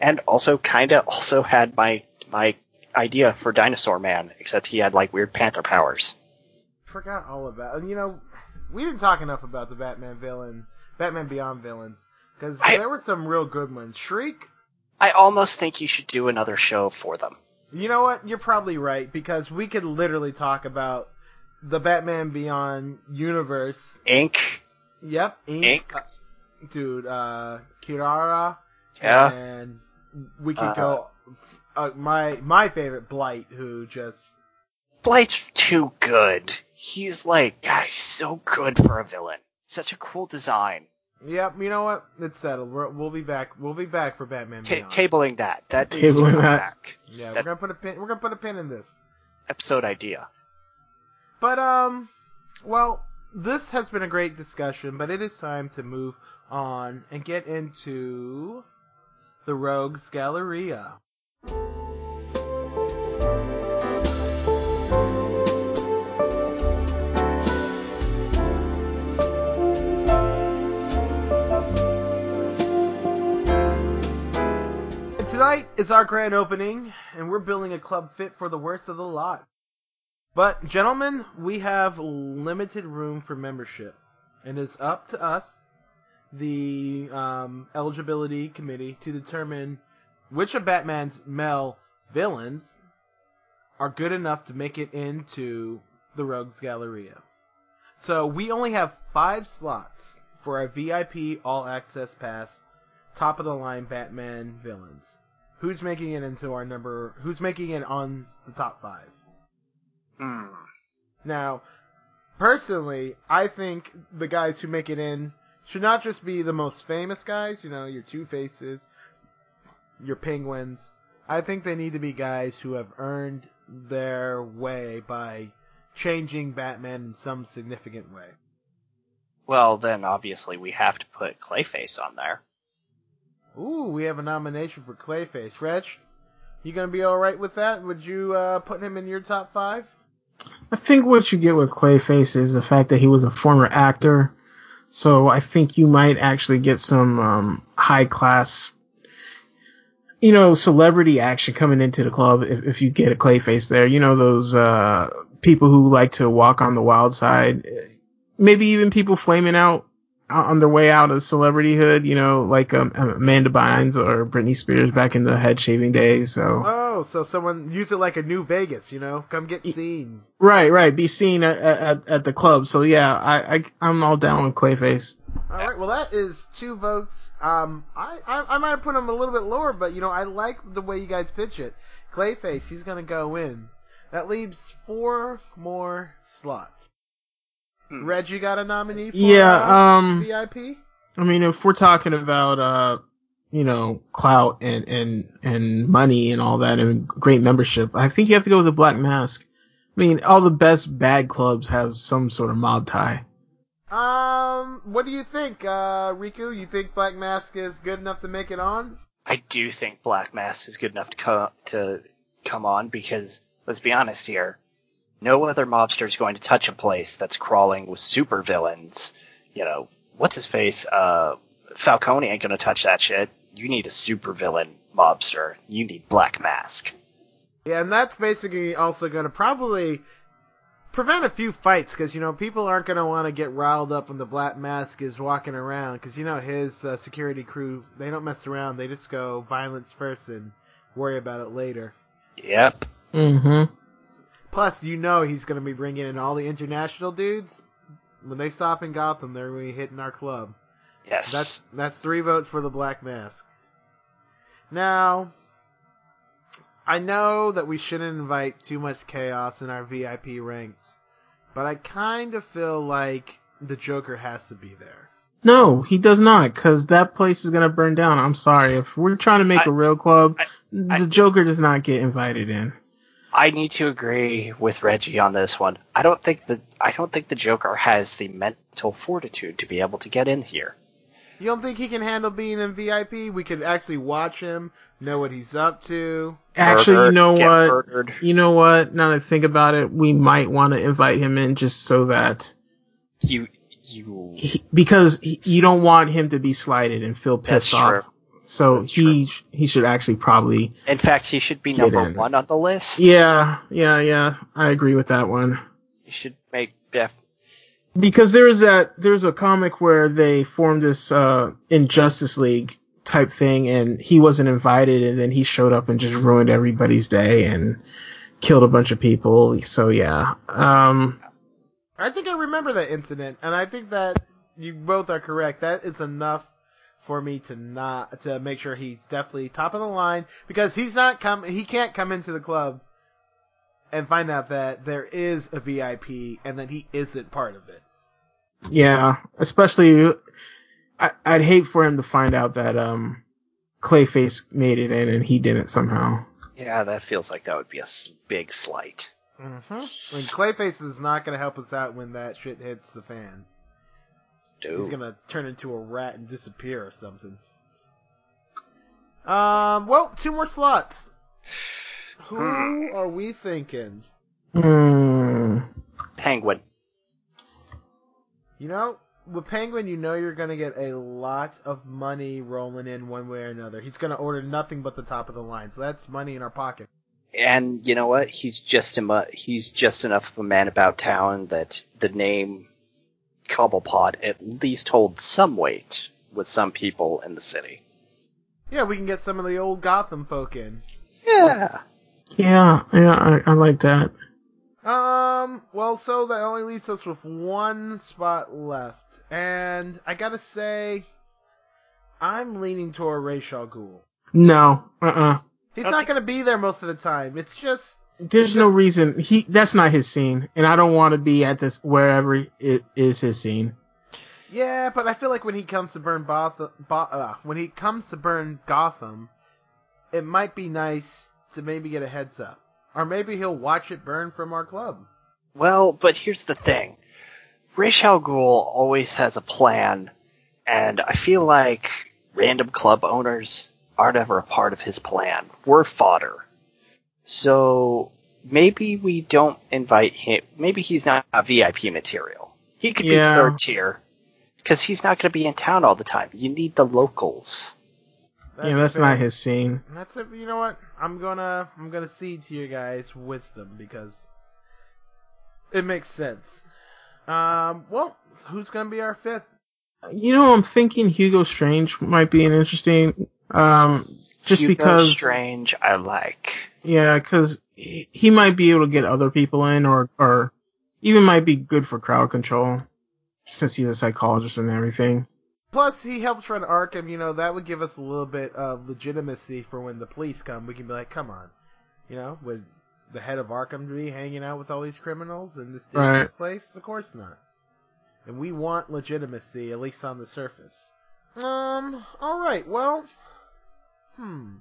and also kind of also had my my idea for Dinosaur Man, except he had like weird panther powers. Forgot all about. And you know, we didn't talk enough about the Batman villain, Batman Beyond villains, because there were some real good ones. Shriek. I almost think you should do another show for them. You know what? You're probably right because we could literally talk about the Batman Beyond universe. Inque. Yep, Inque. Inque. Uh, dude, uh, Curare. Yeah. And we could Uh, go. Uh, my my favorite Blight, who just Blight's too good. He's like, God, he's so good for a villain. Such a cool design. Yep, you know what? It's settled. We're, we'll be back. We'll be back for Batman Ta Beyond. tabling that. That needs to Tabling come that. back. yeah, we're gonna put a pin. We're gonna put a pin in this. Episode idea. But um, well, this has been a great discussion, but it is time to move on and get into the Rogues Galleria. Tonight is our grand opening, and we're building a club fit for the worst of the lot. But, gentlemen, we have limited room for membership. And it's up to us, the um, eligibility committee, to determine which of Batman's male villains are good enough to make it into the Rogues Galleria. So we only have five slots for our VIP All Access Pass, top of the line Batman villains. Who's making it into our number? Who's making it on the top five? Hmm. Now, personally, I think the guys who make it in should not just be the most famous guys, you know, your Two Faces, your Penguins. I think they need to be guys who have earned their way by changing Batman in some significant way. Well, then obviously we have to put Clayface on there. Ooh, we have a nomination for Clayface. Reg, you gonna be alright with that? Would you uh, put him in your top five? I think what you get with Clayface is the fact that he was a former actor. So I think you might actually get some um, high class, you know, celebrity action coming into the club if, if you get a Clayface there. You know, those uh, people who like to walk on the wild side. Maybe even people flaming out on their way out of celebrityhood. You know, like um, Amanda Bynes or Britney Spears back in the head shaving days. So. Oh, so someone use it like a new Vegas, you know? Come get seen. Right, right. Be seen at, at, at the club. So yeah, I, I I'm all down with Clayface. All right, well that is two votes. Um, I, I I might have put him a little bit lower, but you know I like the way you guys pitch it. Clayface, he's gonna go in. That leaves four more slots. Hmm. Reg, you got a nominee for Yeah, uh, um, VIP? I mean, if we're talking about uh, you know, clout and and and money and all that and great membership, I think you have to go with the Black Mask. I mean, all the best bad clubs have some sort of mob tie. Um, what do you think, uh, Riku? You think Black Mask is good enough to make it on? I do think Black Mask is good enough to come to come on because let's be honest here, no other mobster is going to touch a place that's crawling with supervillains. You know, what's his face? Uh, Falcone ain't gonna touch that shit. You need a supervillain mobster. You need Black Mask. Yeah, and that's basically also going to probably prevent a few fights because you know people aren't going to want to get riled up when the Black Mask is walking around because you know his uh, security crew they don't mess around they just go violence first and worry about it later. Yep. Mm-hmm. Plus, you know he's going to be bringing in all the international dudes. When they stop in Gotham, they're going to be hitting our club. Yes. That's that's three votes for the Black Mask. Now, I know that we shouldn't invite too much chaos in our VIP ranks, but I kind of feel like the Joker has to be there. No, he does not, because that place is gonna burn down. I'm sorry. If we're trying to make I- a real club, I- the Joker does not get invited in. I need to agree with Reggie on this one. I don't think the I don't think the Joker has the mental fortitude to be able to get in here. You don't think he can handle being in VIP? We could actually watch him, know what he's up to. Actually, you know what? murdered. You know what? Now that I think about it, we might want to invite him in just so that You you he, because he, you don't want him to be slighted and feel That's pissed off. True. So That's he he should actually probably In fact, he should be number in. one on the list. yeah yeah yeah I agree with that one You should make Jeff. because there's that there's a comic where they formed this uh Injustice League type thing, and he wasn't invited, and then he showed up and just ruined everybody's day and killed a bunch of people. So yeah, um, I think I remember that incident, and I think that you both are correct. That is enough for me to not to make sure he's definitely top of the line because he's not come he can't come into the club and find out that there is a VIP and that he isn't part of it. yeah, especially I, I'd hate for him to find out that um Clayface made it in and he didn't somehow. Yeah, that feels like that would be a big slight. Mm-hmm. And Clayface is not going to help us out when that shit hits the fan. He's gonna turn into a rat and disappear or something. Um, well, two more slots. Who are we thinking? Hmm. Penguin. You know, with Penguin, you know you're gonna get a lot of money rolling in one way or another. He's gonna order nothing but the top of the line, so that's money in our pocket. And you know what? He's just a, he's just enough of a man about town that the name Cobblepot at least holds some weight with some people in the city. Yeah, we can get some of the old Gotham folk in. Yeah. Yeah, yeah, I, I like that. Um, well, so that only leaves us with one spot left. And I gotta say, I'm leaning toward Ra's al Ghul. No, uh, uh He's I not gonna be there most of the time. It's just, There's It's no reason he. That's not his scene, and I don't want to be at this wherever it is his scene. yeah, but I feel like when he comes to burn Both- Bo- uh, when he comes to burn Gotham, it might be nice to maybe get a heads up. Or maybe he'll watch it burn from our club. Well, but here's the thing. Ra's al Ghul always has a plan, and I feel like random club owners aren't ever a part of his plan. We're fodder. So maybe we don't invite him. Maybe he's not a VIP material. He could Yeah. be third tier because he's not going to be in town all the time. You need the locals. yeah, that's fair. not his scene. That's it. You know what? I'm gonna I'm gonna cede to your guys' wisdom because it makes sense. Um, well, who's gonna be our fifth? You know, I'm thinking Hugo Strange might be an interesting. Um, just Hugo because. Strange, I like. Yeah, because he, might be able to get other people in, or or even might be good for crowd control, since he's a psychologist and everything. Plus, he helps run Arkham. You know that would give us a little bit of legitimacy for when the police come. We can be like, come on, you know, would the head of Arkham be hanging out with all these criminals in this dangerous Right. place? Of course not. And we want legitimacy, at least on the surface. Um. All right. Well. Hmm.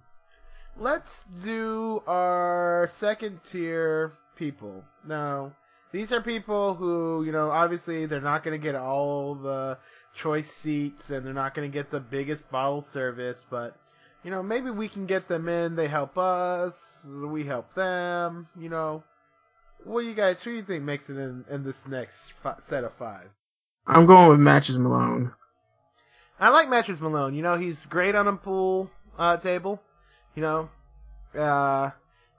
Let's do our second tier people. Now, these are people who, you know, obviously they're not going to get all the choice seats and they're not going to get the biggest bottle service, but, you know, maybe we can get them in. They help us. We help them. You know, what do you guys, who do you think makes it in, in this next fi- set of five? I'm going with Matches Malone. I like Matches Malone. You know, he's great on a pool uh, table. You know, uh,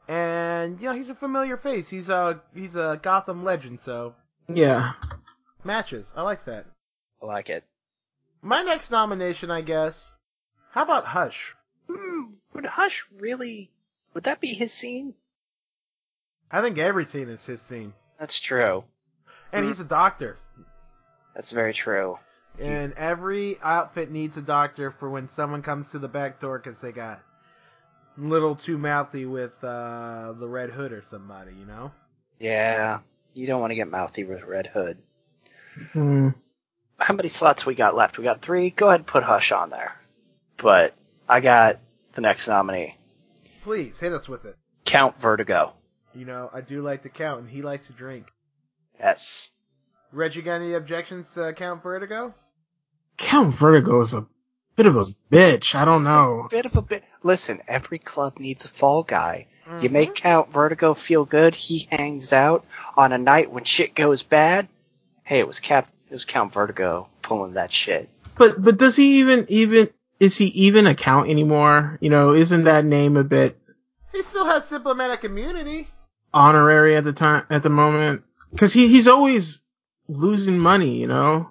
and you know he's a familiar face. He's a he's a Gotham legend. So Yeah. matches. I like that. I like it. My next nomination, I guess. How about Hush? Hmm, would Hush really? Would that be his scene? I think every scene is his scene, That's true. and Hmm. he's a doctor. That's very true. And every outfit needs a doctor for when someone comes to the back door because they got little too mouthy with uh, the Red Hood or somebody. You know. Yeah, you don't want to get mouthy with Red Hood. Hmm. How many slots we got left? We got three. Go ahead and put Hush on there. But I got the next nominee, Please hit us with it. Count Vertigo. You know, I do like the count, and he likes to drink. Yes. Reg, you got any objections to Count Vertigo? Count Vertigo is a bit of a bitch. I don't It's a know. bit of a bit. Listen, every club needs a fall guy. You Mhm. make Count Vertigo feel good. He hangs out on a night when shit goes bad. Hey, it was Cap. It was Count Vertigo pulling that shit. But but does he even even is he even a count anymore? You know, isn't that name a bit He still has diplomatic immunity. honorary at the time at the moment? Because he he's always losing money. You know.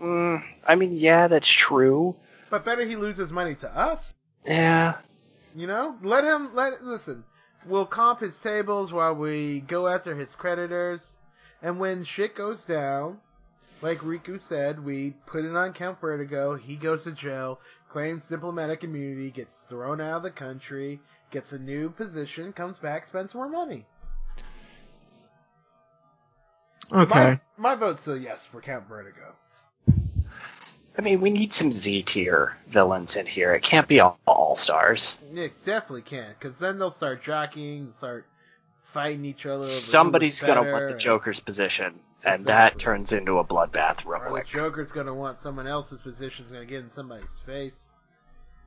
Mm, I mean, yeah, that's true. But better he loses money to us. Yeah. You know, let him let listen. We'll comp his tables while we go after his creditors, and when shit goes down, like Riku said, we put it on Count Vertigo. He goes to jail, claims diplomatic immunity, gets thrown out of the country, gets a new position, comes back, spends more money. Okay. My, my vote's a yes for Count Vertigo. I mean, we need some Z tier villains in here. It can't be all, all stars. It definitely can't, because then they'll start jockeying, start fighting each other. Over Somebody's gonna want the Joker's position, and that turns into a bloodbath real Or the. Joker's gonna want someone else's position. Is gonna get in somebody's face.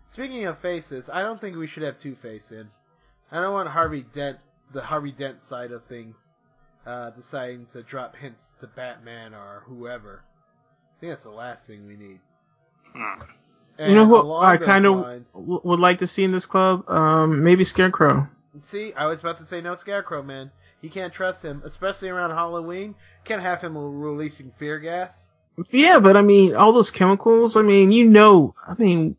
Speaking of faces, I don't think we should have Two Face in. I don't want Harvey Dent, the Harvey Dent side of things, uh, deciding to drop hints to Batman or whoever. I think that's the last thing we need. Hmm. you know And what I kind of lines- w- would like to see in this club? Um, maybe Scarecrow. See, I was about to say no Scarecrow, man. You can't trust him, especially around Halloween. Can't have him releasing fear gas. Yeah, but I mean, all those chemicals. I mean, you know, I mean,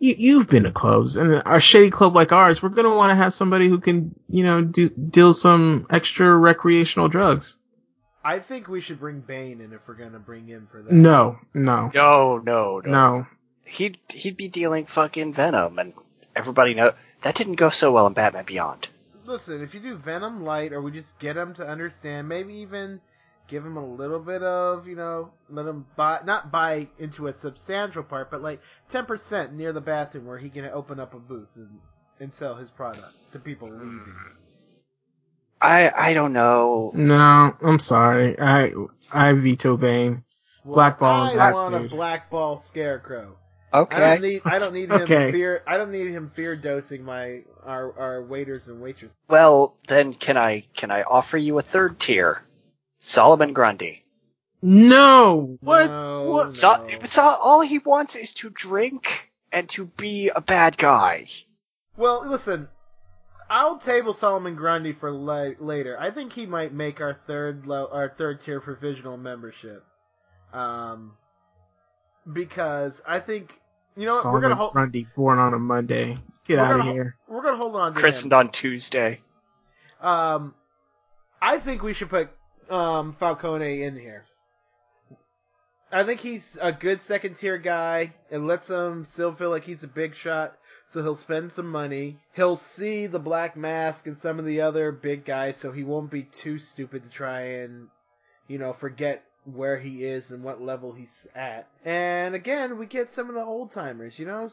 you you've been to clubs, and a shady club like ours, we're gonna want to have somebody who can, you know, do deal some extra recreational drugs. I think we should bring Bane in if we're gonna bring him for that. No, no, No, no, no. no. He'd he'd be dealing fucking venom, and everybody know that didn't go so well in Batman Beyond. Listen, if you do Venom Light, or we just get him to understand, maybe even give him a little bit of, you know, let him buy, not buy into a substantial part, but like 10% near the bathroom where he can open up a booth and, and sell his product to people leaving. I I don't know. No, I'm sorry. I I veto Bane. Well, Blackball I that want a blackball scarecrow. I don't Okay. need. I don't need him Okay. fear. I don't need him fear dosing my our our waiters and waitresses. Well, then can I can I offer you a third tier? Solomon Grundy. No. What? No, what? So, so all he wants is to drink and to be a bad guy. Well, listen, I'll table Solomon Grundy for la- later. I think he might make our third lo- our third tier provisional membership. Um, because I think you know what, we're gonna hold Grundy, born on a Monday. Get out of gonna- here. we're gonna hold on to Christened him. on Tuesday. Um, I think we should put um Falcone in here. I think he's a good second tier guy. It lets him still feel like he's a big shot, so he'll spend some money. He'll see the Black Mask and some of the other big guys, so he won't be too stupid to try and, you know, forget where he is and what level he's at. And again, we get some of the old timers, you know?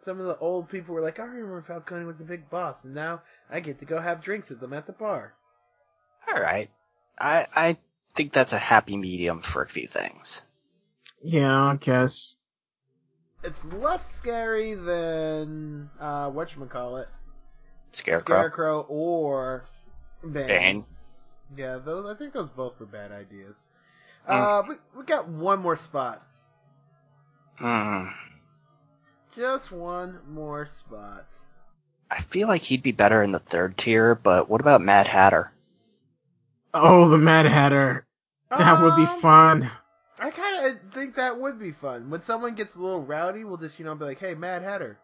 Some of the old people were like, I remember Falcone was a big boss, and now I get to go have drinks with them at the bar. All right. I I think that's a happy medium for a few things. Yeah, I guess. It's less scary than uh whatchamacallit. Scarecrow. Scarecrow or Bane. Bane. Yeah, those I think those both were bad ideas. Mm. Uh we we got one more spot. Hmm. Just one more spot. I feel like he'd be better in the third tier, but what about Mad Hatter? Oh, the Mad Hatter. That would be Um, fun. I kind of think that would be fun. When someone gets a little rowdy, we'll just, you know, be like, hey, Mad Hatter,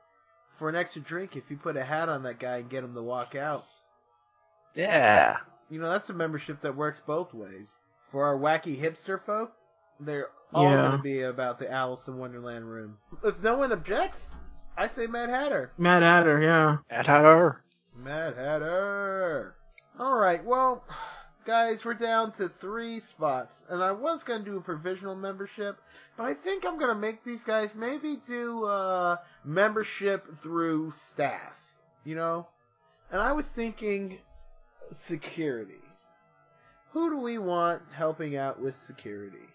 for an extra drink, if you put a hat on that guy and get him to walk out. Yeah. You know, that's a membership that works both ways. For our wacky hipster folk, they're all Yeah. going to be about the Alice in Wonderland room. If no one objects, I say Mad Hatter. Mad Hatter, yeah. Mad Hatter. Mad Hatter. All right, well, guys, we're down to three spots, and I was gonna do a provisional membership, but I think I'm gonna make these guys maybe do uh, membership through staff. You know, and I was thinking security. Who do we want helping out with security?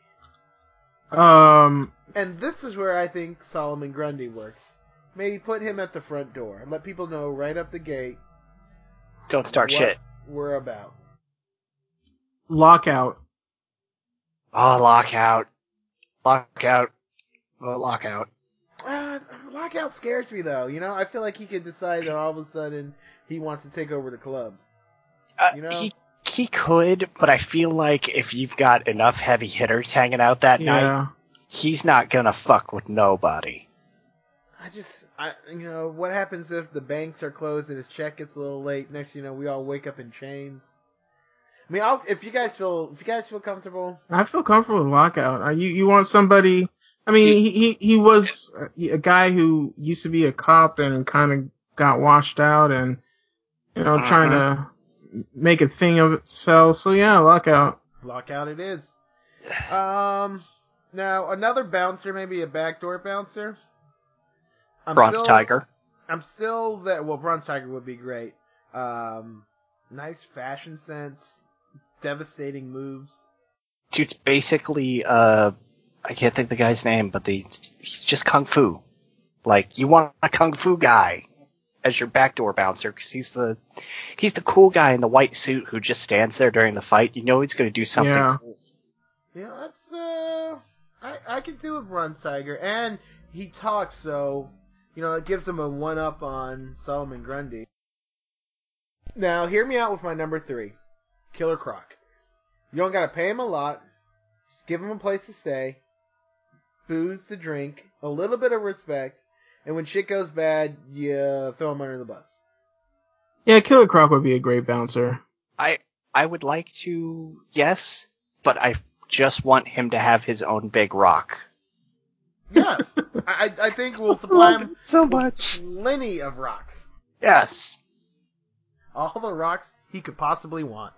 Um, And this is where I think Solomon Grundy works. Maybe put him at the front door and let people know right up the gate Don't start what shit. we're about. Lockout. Oh, lockout. Lockout. Oh, lockout. Uh, lockout scares me though. You know, I feel like he could decide that all of a sudden he wants to take over the club. Uh, You know? He he could, but I feel like if you've got enough heavy hitters hanging out that night, he's not gonna fuck with nobody. I just, I, you know, what happens if the banks are closed and his check gets a little late? Next, you know, we all wake up in chains. I mean, I'll, if you guys feel, if you guys feel comfortable, I feel comfortable with lockout. Are you you want somebody? I mean, he he, he was a, a guy who used to be a cop and kind of got washed out and you know trying to make a thing of itself. So yeah, lockout. lockout it is. Um, now another bouncer, maybe a backdoor bouncer. I'm Bronze still- Tiger. I'm still that. Well, Bronze Tiger would be great. Um, nice fashion sense, devastating moves. Dude's basically, uh, I can't think the guy's name, but the he's just kung fu. Like you want a kung fu guy as your backdoor bouncer because he's the he's the cool guy in the white suit who just stands there during the fight. You know he's going to do something Yeah. cool. Yeah, that's uh, I I could do a Bronze Tiger, and he talks, so you know it gives him a one up on Solomon Grundy. Now, hear me out with my number three, Killer Croc. You don't gotta pay him a lot. Just give him a place to stay, booze to drink, a little bit of respect, and when shit goes bad, you throw him under the bus. Yeah, Killer Croc would be a great bouncer. I I would like to yes, but I just want him to have his own big rock. Yeah, *laughs* I I think we'll *laughs* supply him so with much. plenty of rocks, Yes, all the rocks he could possibly want.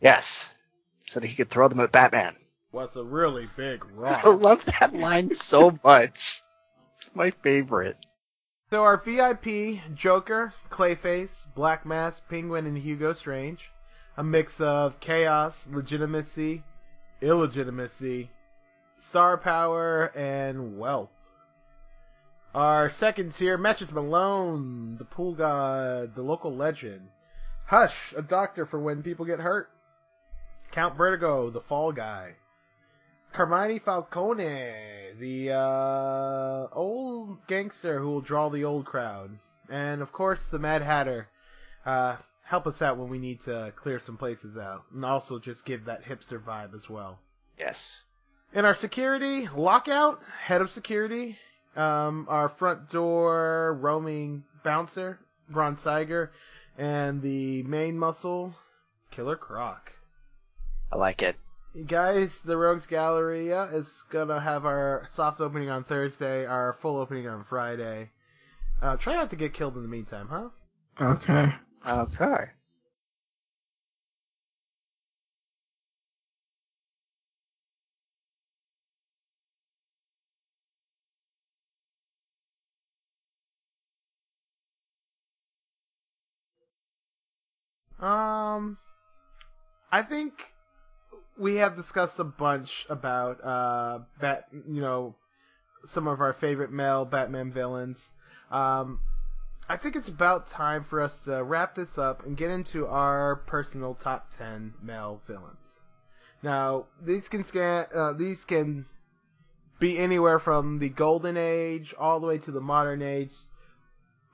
Yes, so that he could throw them at Batman. What's a really big *laughs* rock. I love that line so much. It's my favorite. So our VIP, Joker, Clayface, Black Mask, Penguin, and Hugo Strange. A mix of chaos, legitimacy, illegitimacy, star power, and wealth. Our second tier, Matches Malone, the pool god, the local legend. Hush, a doctor for when people get hurt. Count Vertigo, the fall guy. Carmine Falcone, the uh, old gangster who will draw the old crowd, and of course the Mad Hatter. Uh, help us out when we need to clear some places out, and also just give that hipster vibe as well. Yes. In our security, Lock-Up, head of security, um, our front door roaming bouncer, Bronze Tiger, and the main muscle, Killer Croc. I like it. Guys, the Rogues Galleria is gonna have our soft opening on Thursday, our full opening on Friday. Uh, try not to get killed in the meantime, huh? Okay. Okay. Um, I think we have discussed a bunch about uh, bat, you know, some of our favorite male Batman villains. Um, I think it's about time for us to wrap this up and get into our personal top ten male villains. Now, these can scan, uh, these can be anywhere from the golden age all the way to the modern age,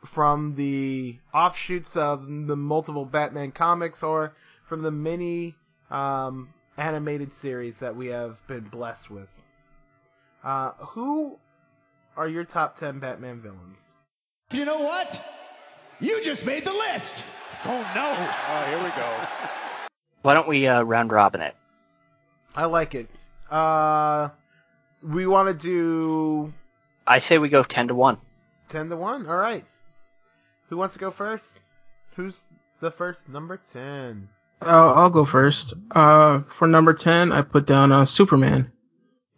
from the offshoots of the multiple Batman comics or from the many um, animated series that we have been blessed with. Uh, who are your top 10 Batman villains? You know what? You just made the list. Oh no! Oh, here we go. *laughs* Why don't we uh, round robin it? I like it. Uh, we want to do I say we go ten to one. 10 to 1. All right. Who wants to go first? Who's the first number 10? Uh, I'll go first. Uh, for number ten, I put down uh, Superman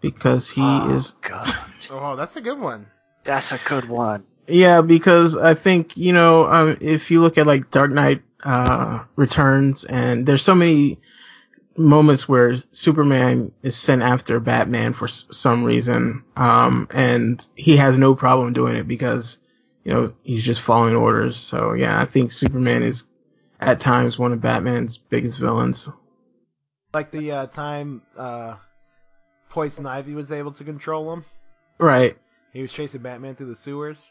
because he oh, is God. *laughs* Oh, that's a good one. That's a good one. Yeah, because I think you know, um, if you look at like Dark Knight uh, Returns, and there's so many moments where Superman is sent after Batman for s- some reason, um, and he has no problem doing it because you know he's just following orders. So yeah, I think Superman is at times one of Batman's biggest villains. Like the uh, time uh, Poison Ivy was able to control him. Right. He was chasing Batman through the sewers.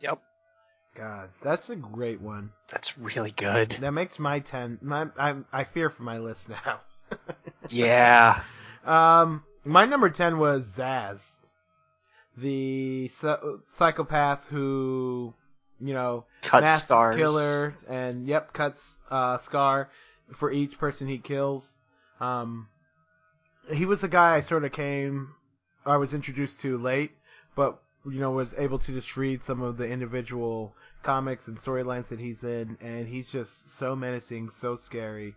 Yep. God, that's a great one. That's really good. That makes my ten. My I I fear for my list now. *laughs* Yeah. um, my number ten was Zsasz. the psy- psychopath who, you know, Cut mass scars. killer, and yep, cuts uh, scar for each person he kills. Um, he was a guy I sort of came, I was introduced to late, but you know was able to just read some of the individual comics and storylines that he's in, and he's just so menacing, so scary.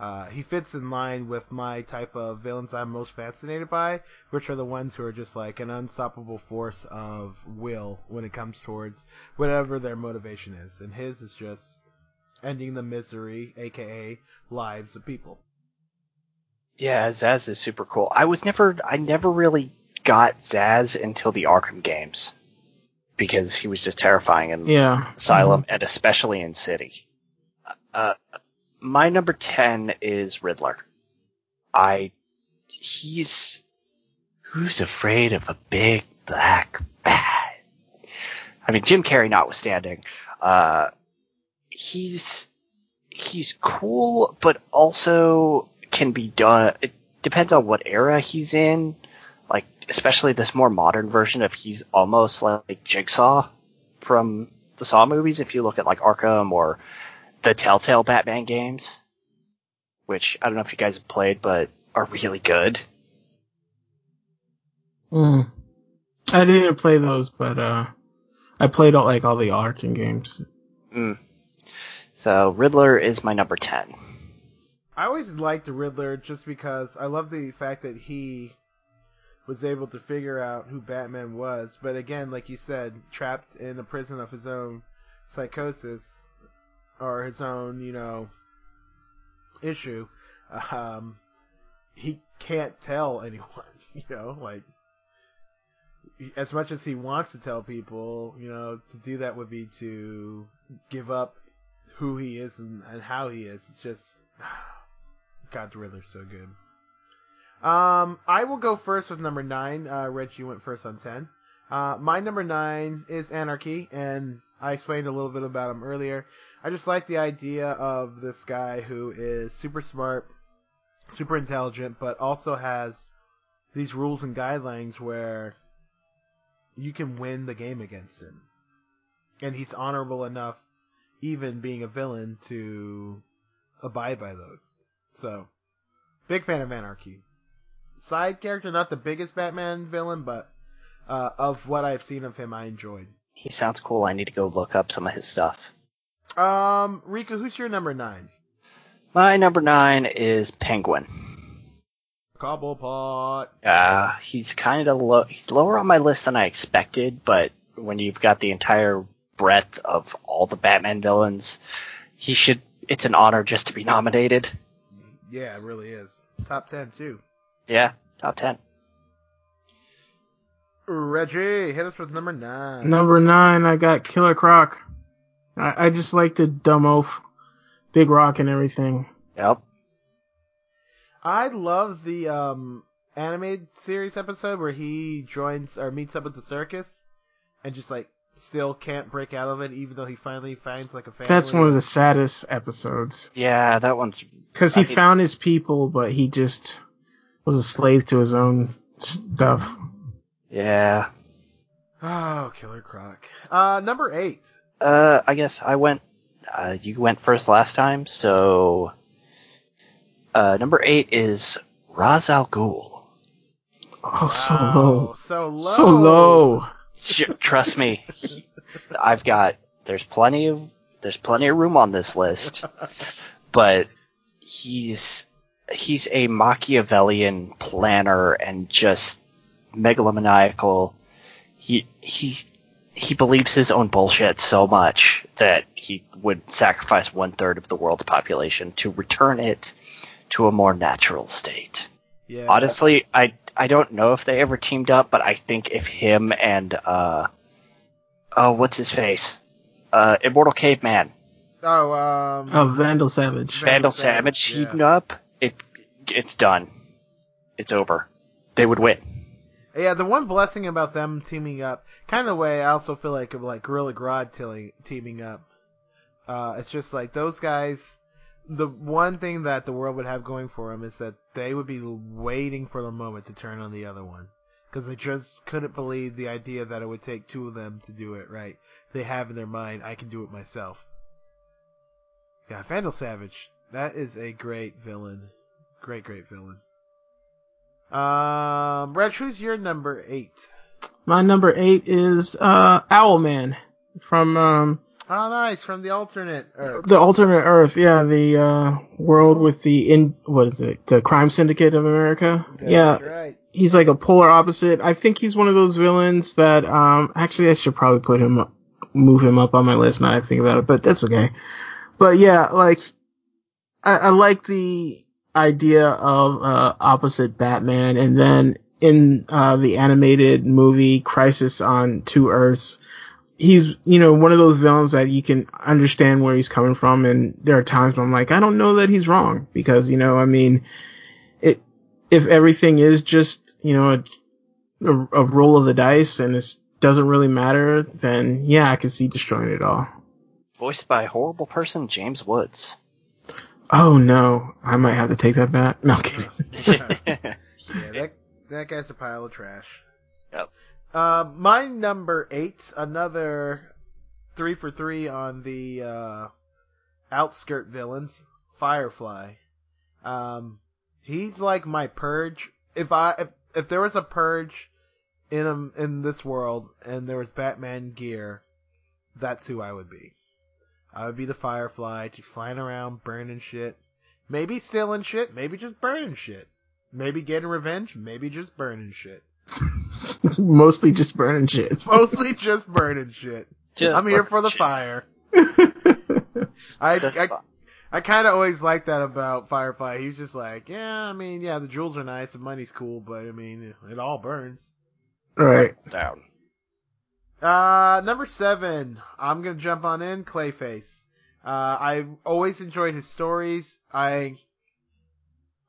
Uh, he fits in line with my type of villains I'm most fascinated by, which are the ones who are just like an unstoppable force of will when it comes towards whatever their motivation is. And his is just ending the misery, aka lives of people. Yeah, Zsasz is super cool. I was never, I never really got Zsasz until the Arkham games because he was just terrifying in Yeah. Asylum and especially in City. Uh, my number ten is Riddler. I, he's who's afraid of a big black bat. I mean, Jim Carrey notwithstanding, uh, he's he's cool, but also can be done. It depends on what era he's in. Like, especially this more modern version of he's almost like Jigsaw from the Saw movies. If you look at like Arkham or the Telltale Batman games, which I don't know if you guys have played, but are really good. Mm. I didn't play those, but uh, I played all, like all the Arkham games. Mm. So Riddler is my number ten. I always liked the Riddler just because I love the fact that he was able to figure out who Batman was. But again, like you said, trapped in a prison of his own psychosis or his own, you know, issue, um, he can't tell *laughs* anyone. You know, like as much as he wants to tell people, you know, to do that would be to give up who he is and, and how he is. It's just *sighs* God, the Riddler's so good. Um, I will go first with number nine. Uh, went first on ten. Uh, my number nine is Anarchy, and I explained a little bit about him earlier. I just like the idea of this guy who is super smart, super intelligent, but also has these rules and guidelines where you can win the game against him. And he's honorable enough, even being a villain, to abide by those. So, big fan of Anarchy. Side character, not the biggest Batman villain, but uh, of what I've seen of him, I enjoyed. He sounds cool. I need to go look up some of his stuff. Um, Riku, who's your number nine? My number nine is Penguin. Cobblepot. Uh, he's kind of low. He's lower on my list than I expected, but when you've got the entire breadth of all the Batman villains, he should. It's an honor just to be nominated. Yeah, it really is. Top ten too. Yeah, top ten. Reggie, hit us with number nine. Number nine, I got Killer Croc. I, I just like the dumb oaf, Big Rock and everything. Yep. I love the um animated series episode where he joins or meets up with the circus and just like still can't break out of it even though he finally finds like a family. That's one of the saddest episodes. Yeah, that one's. Because he I mean- found his people, but he just was a slave to his own stuff. Yeah. Oh, Killer Croc. Uh, number eight. Uh, I guess I went. Uh, you went first last time, so. Uh, number eight is Ra's al Ghul. Oh, so Wow, low. So low. So low. Trust me, *laughs* I've got. There's plenty of. There's plenty of room on this list, *laughs* but he's he's a Machiavellian planner and just megalomaniacal. He he he believes his own bullshit so much that he would sacrifice one third of the world's population to return it to a more natural state. Yeah. Honestly, I I don't know if they ever teamed up, but I think if him and uh oh what's his face? Uh Immortal Caveman, Oh, um. Oh, Vandal Savage. Vandal Vandal Savage, Savage yeah. teamed up, it it's done. It's over. They would win. Yeah, the one blessing about them teaming up, kind of way, I also feel like of like Gorilla Grodd teaming up. Uh, it's just like those guys. The one thing that the world would have going for them is that they would be waiting for the moment to turn on the other one, because they just couldn't believe the idea that it would take two of them to do it right. They have in their mind, I can do it myself. Yeah, Vandal Savage. That is a great villain. Great, great villain. Um, Reg, who's your number eight? My number eight is uh, Owlman from um, Oh, nice. From the alternate Earth. the alternate Earth. Yeah, the uh, world with the in what is it? The Crime Syndicate of America. yeah, right. he's like a polar opposite. I think he's one of those villains that um actually I should probably put him up, move him up on my list now I think about it, but that's okay. But yeah, like I, I like the idea of uh opposite Batman and then in uh the animated movie Crisis on Two Earths he's you know one of those villains that you can understand where he's coming from and there are times when I'm like I don't know that he's wrong because you know I mean it if everything is just you know a, a, a roll of the dice and it doesn't really matter then yeah I can see destroying it all. Voiced by horrible person, James Woods. Oh no, I might have to take that back. No I'm *laughs* kidding. Yeah, that that guy's a pile of trash. Yep. Uh, my number eight, another three for three on the uh, outskirt villains, Firefly. Um, he's like my purge. If I if if there was a purge in um, in this world and there was Batman gear, that's who I would be. I would be the Firefly, just flying around, burning shit. Maybe stealing shit, maybe just burning shit. Maybe getting revenge, maybe just burning shit. *laughs* Mostly just burning shit. *laughs* Mostly just burning shit. Just I'm here for the shit. fire. *laughs* I I. I kind of always like that about Firefly. He's just like, yeah, I mean, yeah, the jewels are nice, the money's cool, but I mean, it all burns. right. Down. Uh, number seven, I'm gonna jump on in Clayface. Uh, I've always enjoyed his stories. I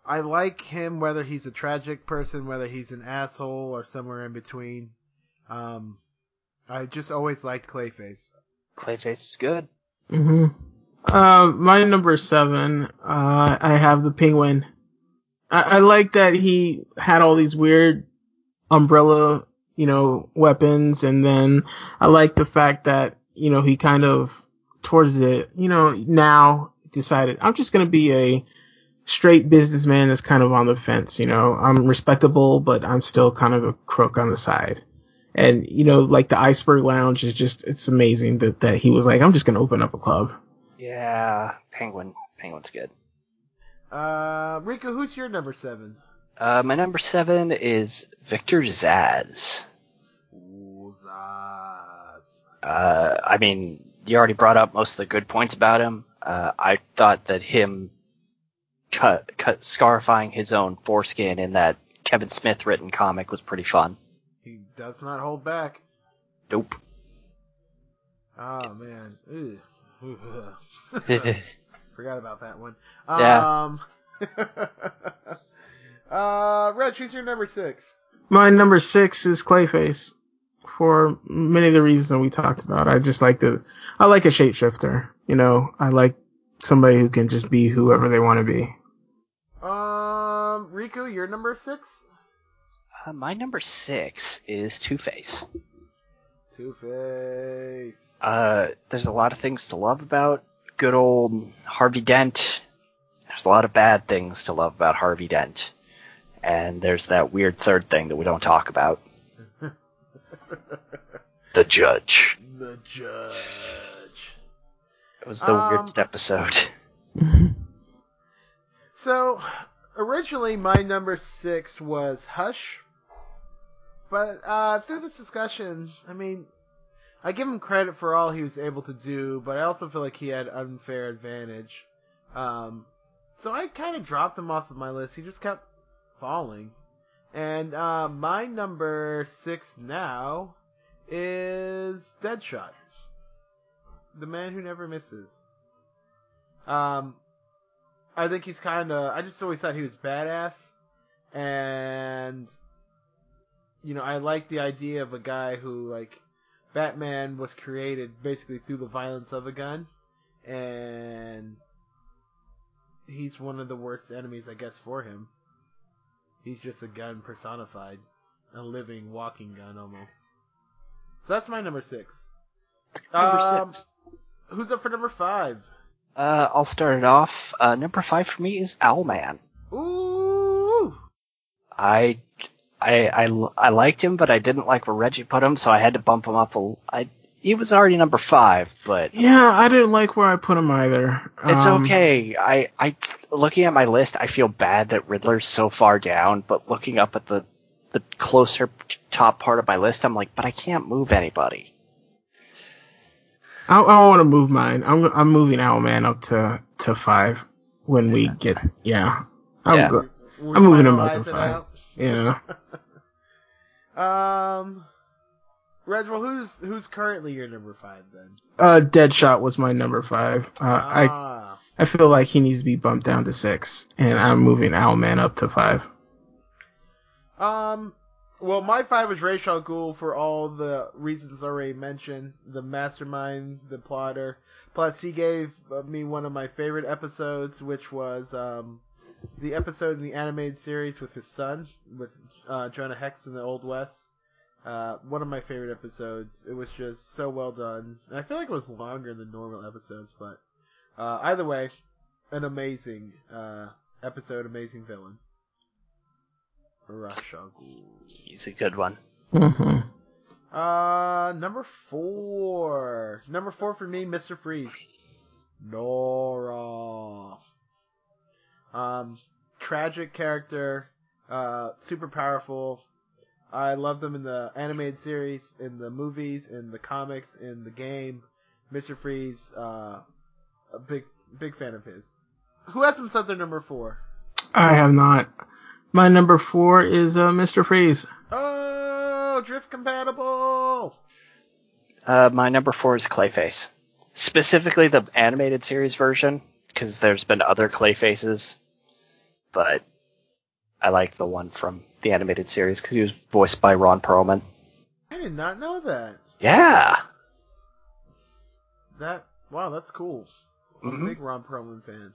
I like him whether he's a tragic person, whether he's an asshole, or somewhere in between. Um, I just always liked Clayface. Clayface is good. hmm Uh, my number seven, uh, I have the penguin. I, I like that he had all these weird umbrella, you know, weapons, and then I like the fact that, you know, he kind of, towards it, you know, now decided, I'm just gonna be a straight businessman that's kind of on the fence, you know, I'm respectable, but I'm still kind of a crook on the side. And, you know, like the Iceberg Lounge is just, it's amazing that, that he was like, I'm just gonna open up a club. Yeah, Penguin. Penguin's good. Uh, Riku, who's your number seven? Uh, my number seven is Victor Zsasz. Ooh, Zsasz. Uh, I mean, you already brought up most of the good points about him. Uh, I thought that him cut, cut, scarifying his own foreskin in that Kevin Smith written comic was pretty fun. He does not hold back. Nope. Oh man. Ew. Ooh, yeah. Forgot about that one. Yeah. Um, *laughs* uh, Reg, who's your number six? My number six is Clayface. For many of the reasons that we talked about, I just like the, I like a shapeshifter. You know, I like somebody who can just be whoever they want to be. Um, Riku, your number six? Uh, my number six is Two Face. Two Face. Uh, there's a lot of things to love about good old Harvey Dent. There's a lot of bad things to love about Harvey Dent. And there's that weird third thing that we don't talk about. *laughs* the Judge. the Judge. It was the Um, weirdest episode. *laughs* So, originally my number six was Hush, but uh, through this discussion, I mean, I give him credit for all he was able to do, but I also feel like he had unfair advantage. Um, so I kind of dropped him off of my list. He just kept falling. And uh, my number six now is Deadshot, the man who never misses. Um, I think he's kind of. I just always thought he was badass, and you know, I like the idea of a guy who like Batman was created basically through the violence of a gun, and he's one of the worst enemies, I guess, for him. He's just a gun personified. a living walking gun almost. So that's my number six. Number Um, six. Who's up for number five? Uh, I'll start it off. Uh, number five for me is Owlman. Ooh. I, I, I, I liked him, but I didn't like where Reggie put him, so I had to bump him up. A, I, he was already number five, but Yeah, I didn't like where I put him either. it's Um, okay. I, I, looking at my list, I feel bad that Riddler's so far down, but looking up at the, the closer top part of my list, I'm like, but I can't move anybody. I, I want to move mine. I'm I'm moving Owlman up to to five when we get yeah. *laughs* I'm Yeah. go- I'm moving him finalize up to it five. Yeah. out. *laughs* Um, Reginald, who's who's currently your number five then? Uh, Deadshot was my number five. Uh, ah, I feel like he needs to be bumped down to six, and I'm moving Owlman up to five. Um, well, my five was Ra's al for all the reasons already mentioned. The mastermind, the plotter. Plus, he gave me one of my favorite episodes, which was um, the episode in the animated series with his son, with uh, Jonah Hex in the Old West. Uh, one of my favorite episodes. It was just so well done. And I feel like it was longer than normal episodes, but uh, either way, an amazing uh, episode, amazing villain. Ra's al He's a good one. hmm Uh, number four. Number four for me, Mr. Freeze. Nora. Um, tragic character, uh, super powerful. I love them in the animated series, in the movies, in the comics, in the game. Mr. Freeze, uh, a big, big fan of his. Who has him set their number four? I have not. My number four is uh, Mr. Freeze. Oh, drift compatible. Uh, my number four is Clayface. Specifically the animated series version, because there's been other Clayfaces, but I like the one from the animated series because he was voiced by Ron Perlman. I did not know that. Yeah. That wow, that's cool. I'm a Mhm. big Ron Perlman fan.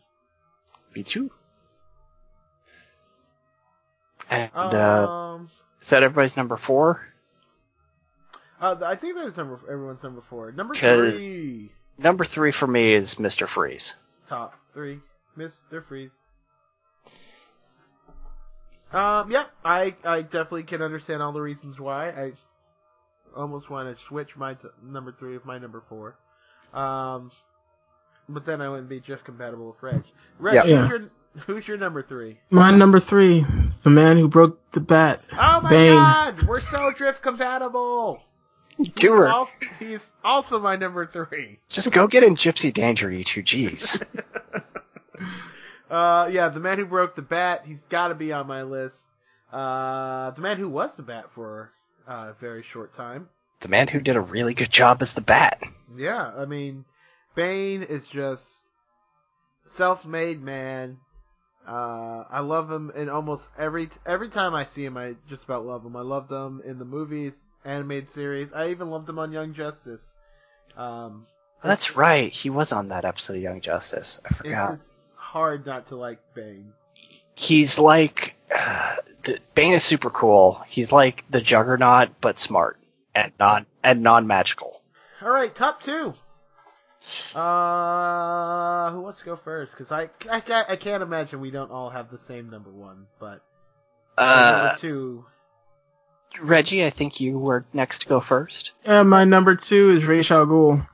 Me too. And uh, Um, is that everybody's number four? uh, I think that is number everyone's number four. Number three, Number three for me is Mr. Freeze. top three, Mister Freeze. Um, yep, I I definitely can understand all the reasons why. I almost want to switch my t- number three with my number four. Um, but then I wouldn't be drift compatible with Reg. Reg, Yeah. who's Yeah. your who's your number three? My number three, the man who broke the bat. Oh my Bane. god, we're so drift compatible. *laughs* Do He's also, he's also my number three. Just go get in Gypsy Danger, you two G's. *laughs* Uh, yeah, the man who broke the bat. He's got to be on my list. Uh, the man who was the bat for uh, a very short time. the man who did a really good job as the Bat. Yeah, I mean, Bane is just self-made man. Uh, I love him in almost every every time I see him. I just about love him. I loved him in the movies, animated series. I even loved him on Young Justice. Um, That's right. He was on that episode of Young Justice. I forgot. it's hard not to like Bane. He's like uh, *sighs* the, Bane is super cool. He's like the Juggernaut, but smart and non and non magical. All right, top two. Uh, who wants to go first? Because I, I, I can't imagine we don't all have the same number one. But so Uh, number two, Reggie, I think you were next to go first. And my number two is Ra's al Ghul.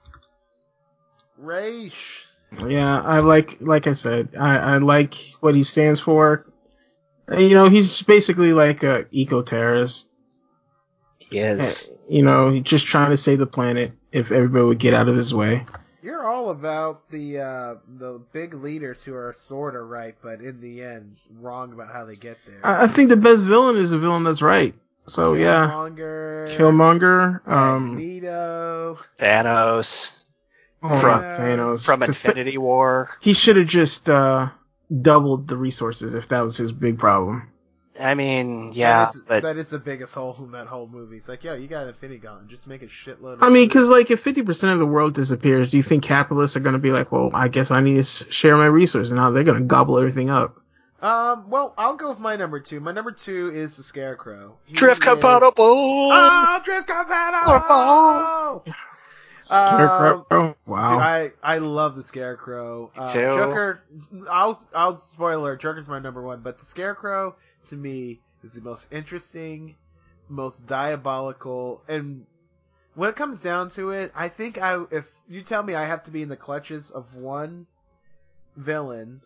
Raish. Yeah, I like, like I said, I, I like what he stands for. You know, he's basically like a eco-terrorist. Yes. You know, he's just trying to save the planet if everybody would get out of his way. You're all about the uh, the big leaders who are sort of right, but in the end wrong about how they get there. I, I think the best villain is a villain that's right. So yeah, Killmonger, Killmonger, um, Magneto. Thanos oh, From- Thanos. from 'Cause Th- Infinity War. he should have just uh, doubled the resources if that was his big problem. I mean, yeah, that is, but that is the biggest hole in that whole movie. It's like, yo, you got an Infinity Gauntlet, just make a shitload. of I mean, because like if fifty percent of the world disappears, do you think capitalists are going to be like, well, I guess I need to share my resources, and now they're going to gobble everything up? Um, well, I'll go with my number two. My number two is the Scarecrow. He Drift is- compatible. Oh, drift compatible. Scarecrow. Um, wow. Dude, I, I love the Scarecrow. Uh, too. Joker, I'll I'll spoiler. Joker's my number one, but the Scarecrow to me is the most interesting, most diabolical, and when it comes down to it, I think I if you tell me I have to be in the clutches of one villain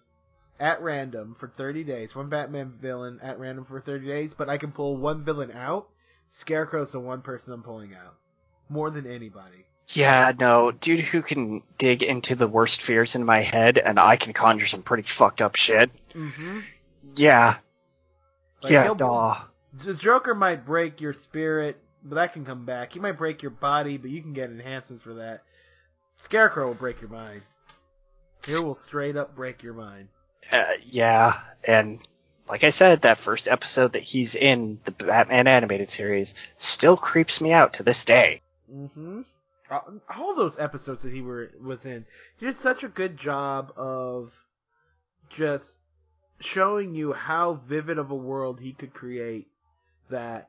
at random for 30 days, one Batman villain at random for 30 days, but I can pull one villain out, Scarecrow's the one person I'm pulling out. More than anybody. Yeah, no, dude who can dig into the worst fears in my head and I can conjure some pretty fucked up shit. Mm-hmm. Yeah, Like, yeah, he'll- The Joker might break your spirit, but that can come back. He might break your body, but you can get enhancements for that. Scarecrow will break your mind. It will straight up break your mind. Uh, yeah, and like I said, that first episode that he's in the Batman animated series still creeps me out to this day. Mm-hmm. All those episodes that he were was in, he did such a good job of just showing you how vivid of a world he could create. That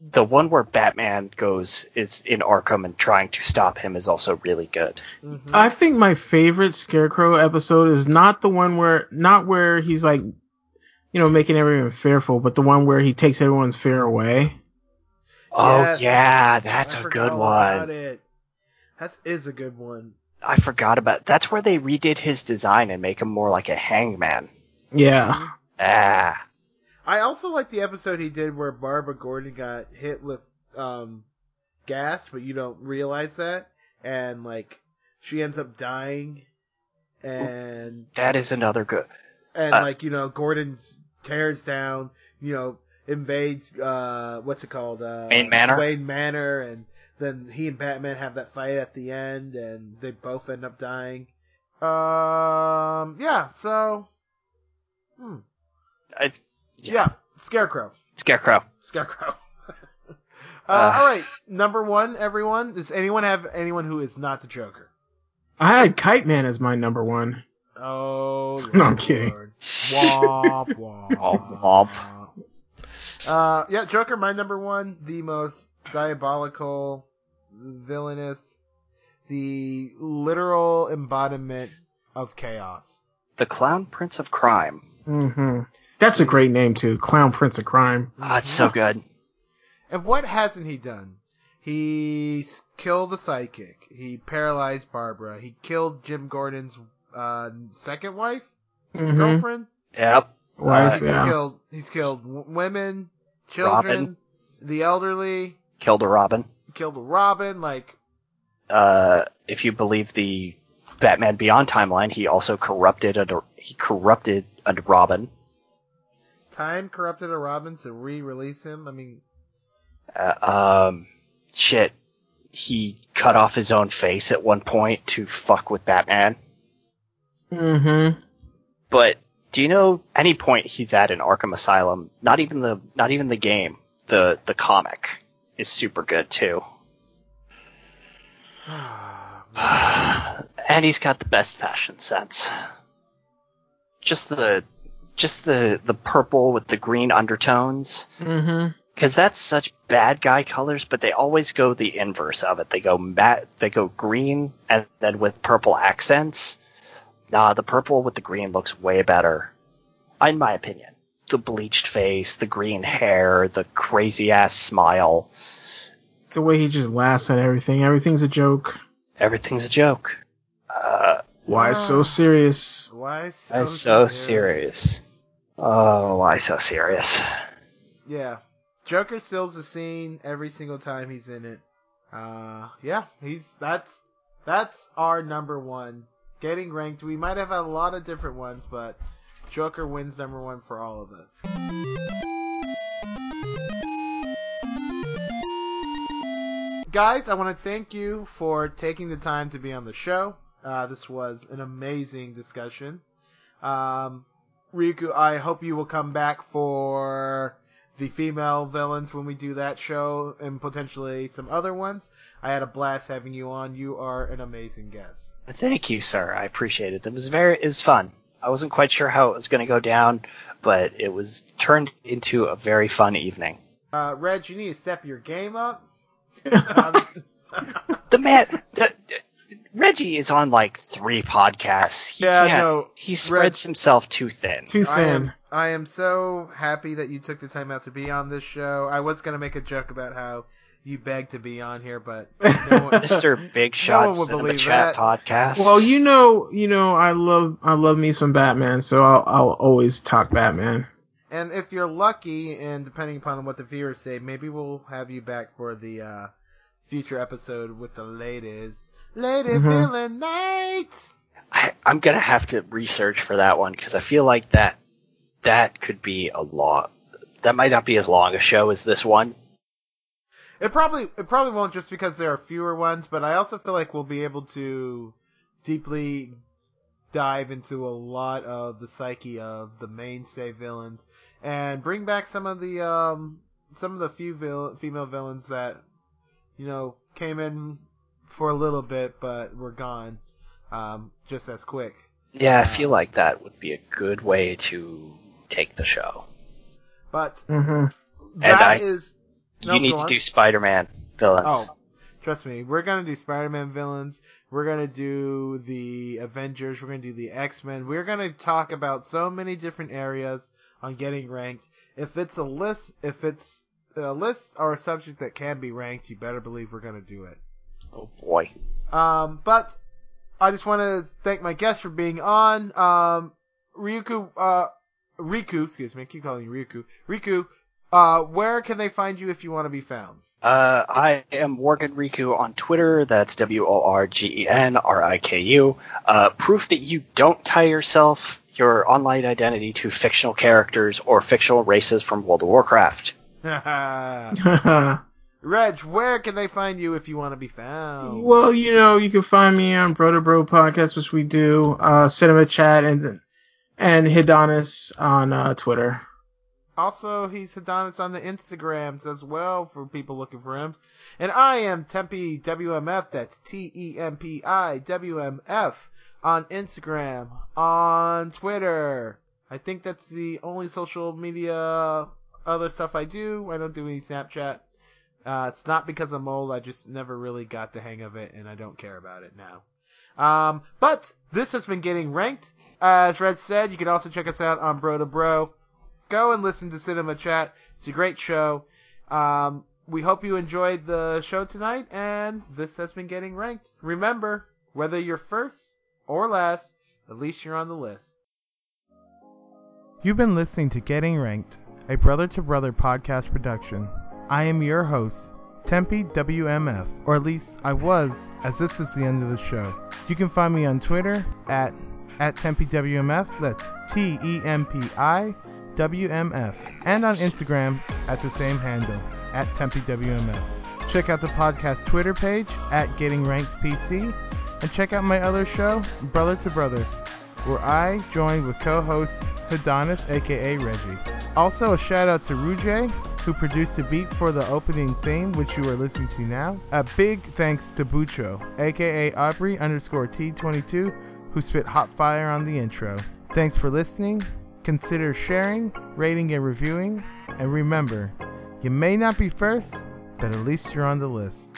The one where Batman goes is in Arkham and trying to stop him is also really good. Mhm. I think my favorite Scarecrow episode is not the one where, not where he's like, you know, making everyone fearful, but the one where he takes everyone's fear away. Oh Yes. yeah, that's I a good one. It. That is a good one. I forgot about. That's where they redid his design and make him more like a hangman. Yeah. Ah, I also like the episode he did where Barbara Gordon got hit with um, gas, but you don't realize that, and like she ends up dying, and that is another good. and Uh, like you know Gordon tears down, you know invades uh what's it called uh, Wayne Manor? Wayne Manor, and then he and Batman have that fight at the end, and they both end up dying. Um, yeah, so, hmm. I, yeah, Scarecrow. Scarecrow. Scarecrow. *laughs* uh, Uh. all right, number one, everyone. Does anyone have anyone who is not the Joker? I had Kite Man as my number one. Oh, *laughs* No, I'm kidding. Lord. *laughs* Womp womp. Womp, Uh, yeah, Joker, my number one, the most diabolical, villainous, the literal embodiment of chaos. The Clown Prince of Crime. Hmm That's a great name too. Clown Prince of Crime. Ah, it's so good. And what hasn't he done? He killed the psychic. He paralyzed Barbara. He killed Jim Gordon's uh, second wife, hmm girlfriend. Yep. Wife, he's yeah. killed. He's killed w- women, children, Robin. the elderly. Killed a Robin. Killed a Robin. Like Uh, if you believe the Batman Beyond timeline, he also corrupted a he corrupted a Robin. time corrupted a Robin to re-release him. I mean, Uh, um, shit. He cut off his own face at one point to fuck with Batman. Mm-hmm. But do you know any point he's at in Arkham Asylum? Not even the not even the game. The the comic is super good too. *sighs* *sighs* and he's got the best fashion sense. Just the just the the purple with the green undertones hmm cuz that's such bad guy colors but they always go the inverse of it. They go matte they go green and then with purple accents. Nah, the purple with the green looks way better. In my opinion. The bleached face, the green hair, the crazy ass smile. The way he just laughs at everything. Everything's a joke. Everything's a joke. Uh, Why so serious? why so, That's so serious. Oh, why so serious? Yeah, Joker steals the scene every single time he's in it. Uh, yeah, he's that's that's our number one. Getting ranked. We might have had a lot of different ones, but Joker wins number one for all of us. Guys, I want to thank you for taking the time to be on the show. Uh, this was an amazing discussion. Um, Riku, I hope you will come back for the female villains when we do that show and potentially some other ones. I had a blast having you on. You are an amazing guest. Thank you, sir. I appreciate it. It was very, it was fun. I wasn't quite sure how it was going to go down, but it was turned into a very fun evening. Uh, Reg, you need to step your game up. *laughs* Um, The man, the, the- Reggie is on like three podcasts. He Yeah, can't- no, he spreads himself too thin. Too I am, thin. I am so happy that you took the time out to be on this show. I was gonna make a joke about how you begged to be on here, but *laughs* no one, Mr. Big Shot one would Cinema believe Chat that. podcast. Well, you know, you know, I love, I love me some Batman, so I'll, I'll always talk Batman. And if you're lucky, and depending upon what the viewers say, maybe we'll have you back for the uh, future episode with the ladies. Lady Mhm. Villain Night! I, I'm gonna have to research for that one because I feel like that that could be a lot. That might not be as long a show as this one. It probably it probably won't just because there are fewer ones, but I also feel like we'll be able to deeply dive into a lot of the psyche of the mainstay villains and bring back some of the um some of the few vil- female villains that you know came in for a little bit but we're gone um just as quick. Yeah, I feel like that would be a good way to take the show. But hmm that I- is no, you need to on. do Spider-Man villains. Oh, trust me, we're gonna do Spider-Man villains. We're gonna do the Avengers. We're gonna do the X-Men. We're gonna talk about so many different areas on getting ranked. If it's a list, if it's a list or a subject that can be ranked, you better believe we're gonna do it. Oh boy. Um, but I just want to thank my guests for being on. Um, Ryuku, uh, Riku, excuse me, I keep calling you Ryuku. Riku, uh, where can they find you if you want to be found? Uh, I am Worgen Riku on Twitter. That's W O R G E N R I K U. Uh, proof that you don't tie yourself, your online identity, to fictional characters or fictional races from World of Warcraft. *laughs* *laughs* *laughs* Reg, where can they find you if you want to be found? well, you know, you can find me on Brother Bro Podcast, which we do, uh, Cinema Chat, and and Hidonis on uh, Twitter. Also, he's Adonis on the Instagrams as well for people looking for him. And I am Tempi WMF. That's T E M P I W M F on Instagram, on Twitter. I think that's the only social media other stuff I do. I don't do any Snapchat. Uh, it's not because I'm old. I just never really got the hang of it, and I don't care about it now. Um, but this has been getting ranked. As Red said, you can also check us out on Bro to Bro go and listen to Cinema Chat. It's a great show. Um, we hope you enjoyed the show tonight, and this has been getting ranked. Remember, whether you're first or last, at least you're on the list. You've been listening to Getting Ranked, a brother to brother podcast production. I am your host, Tempi WMF, or at least I was, as this is the end of the show. You can find me on Twitter at at Tempi WMF. That's T E M P I WMF, and on Instagram at the same handle, at Tempi WMF. Check out the podcast Twitter page, at Getting Ranked PC, and check out my other show, Brother to Brother, where I join with co-host Hidonis, aka Reggie. Also, a shout out to Rujay, who produced the beat for the opening theme, which you are listening to now. A big thanks to Bucho, aka Aubrey underscore T22, who spit hot fire on the intro. Thanks for listening. Consider sharing, rating, and reviewing. And remember, you may not be first, but at least you're on the list.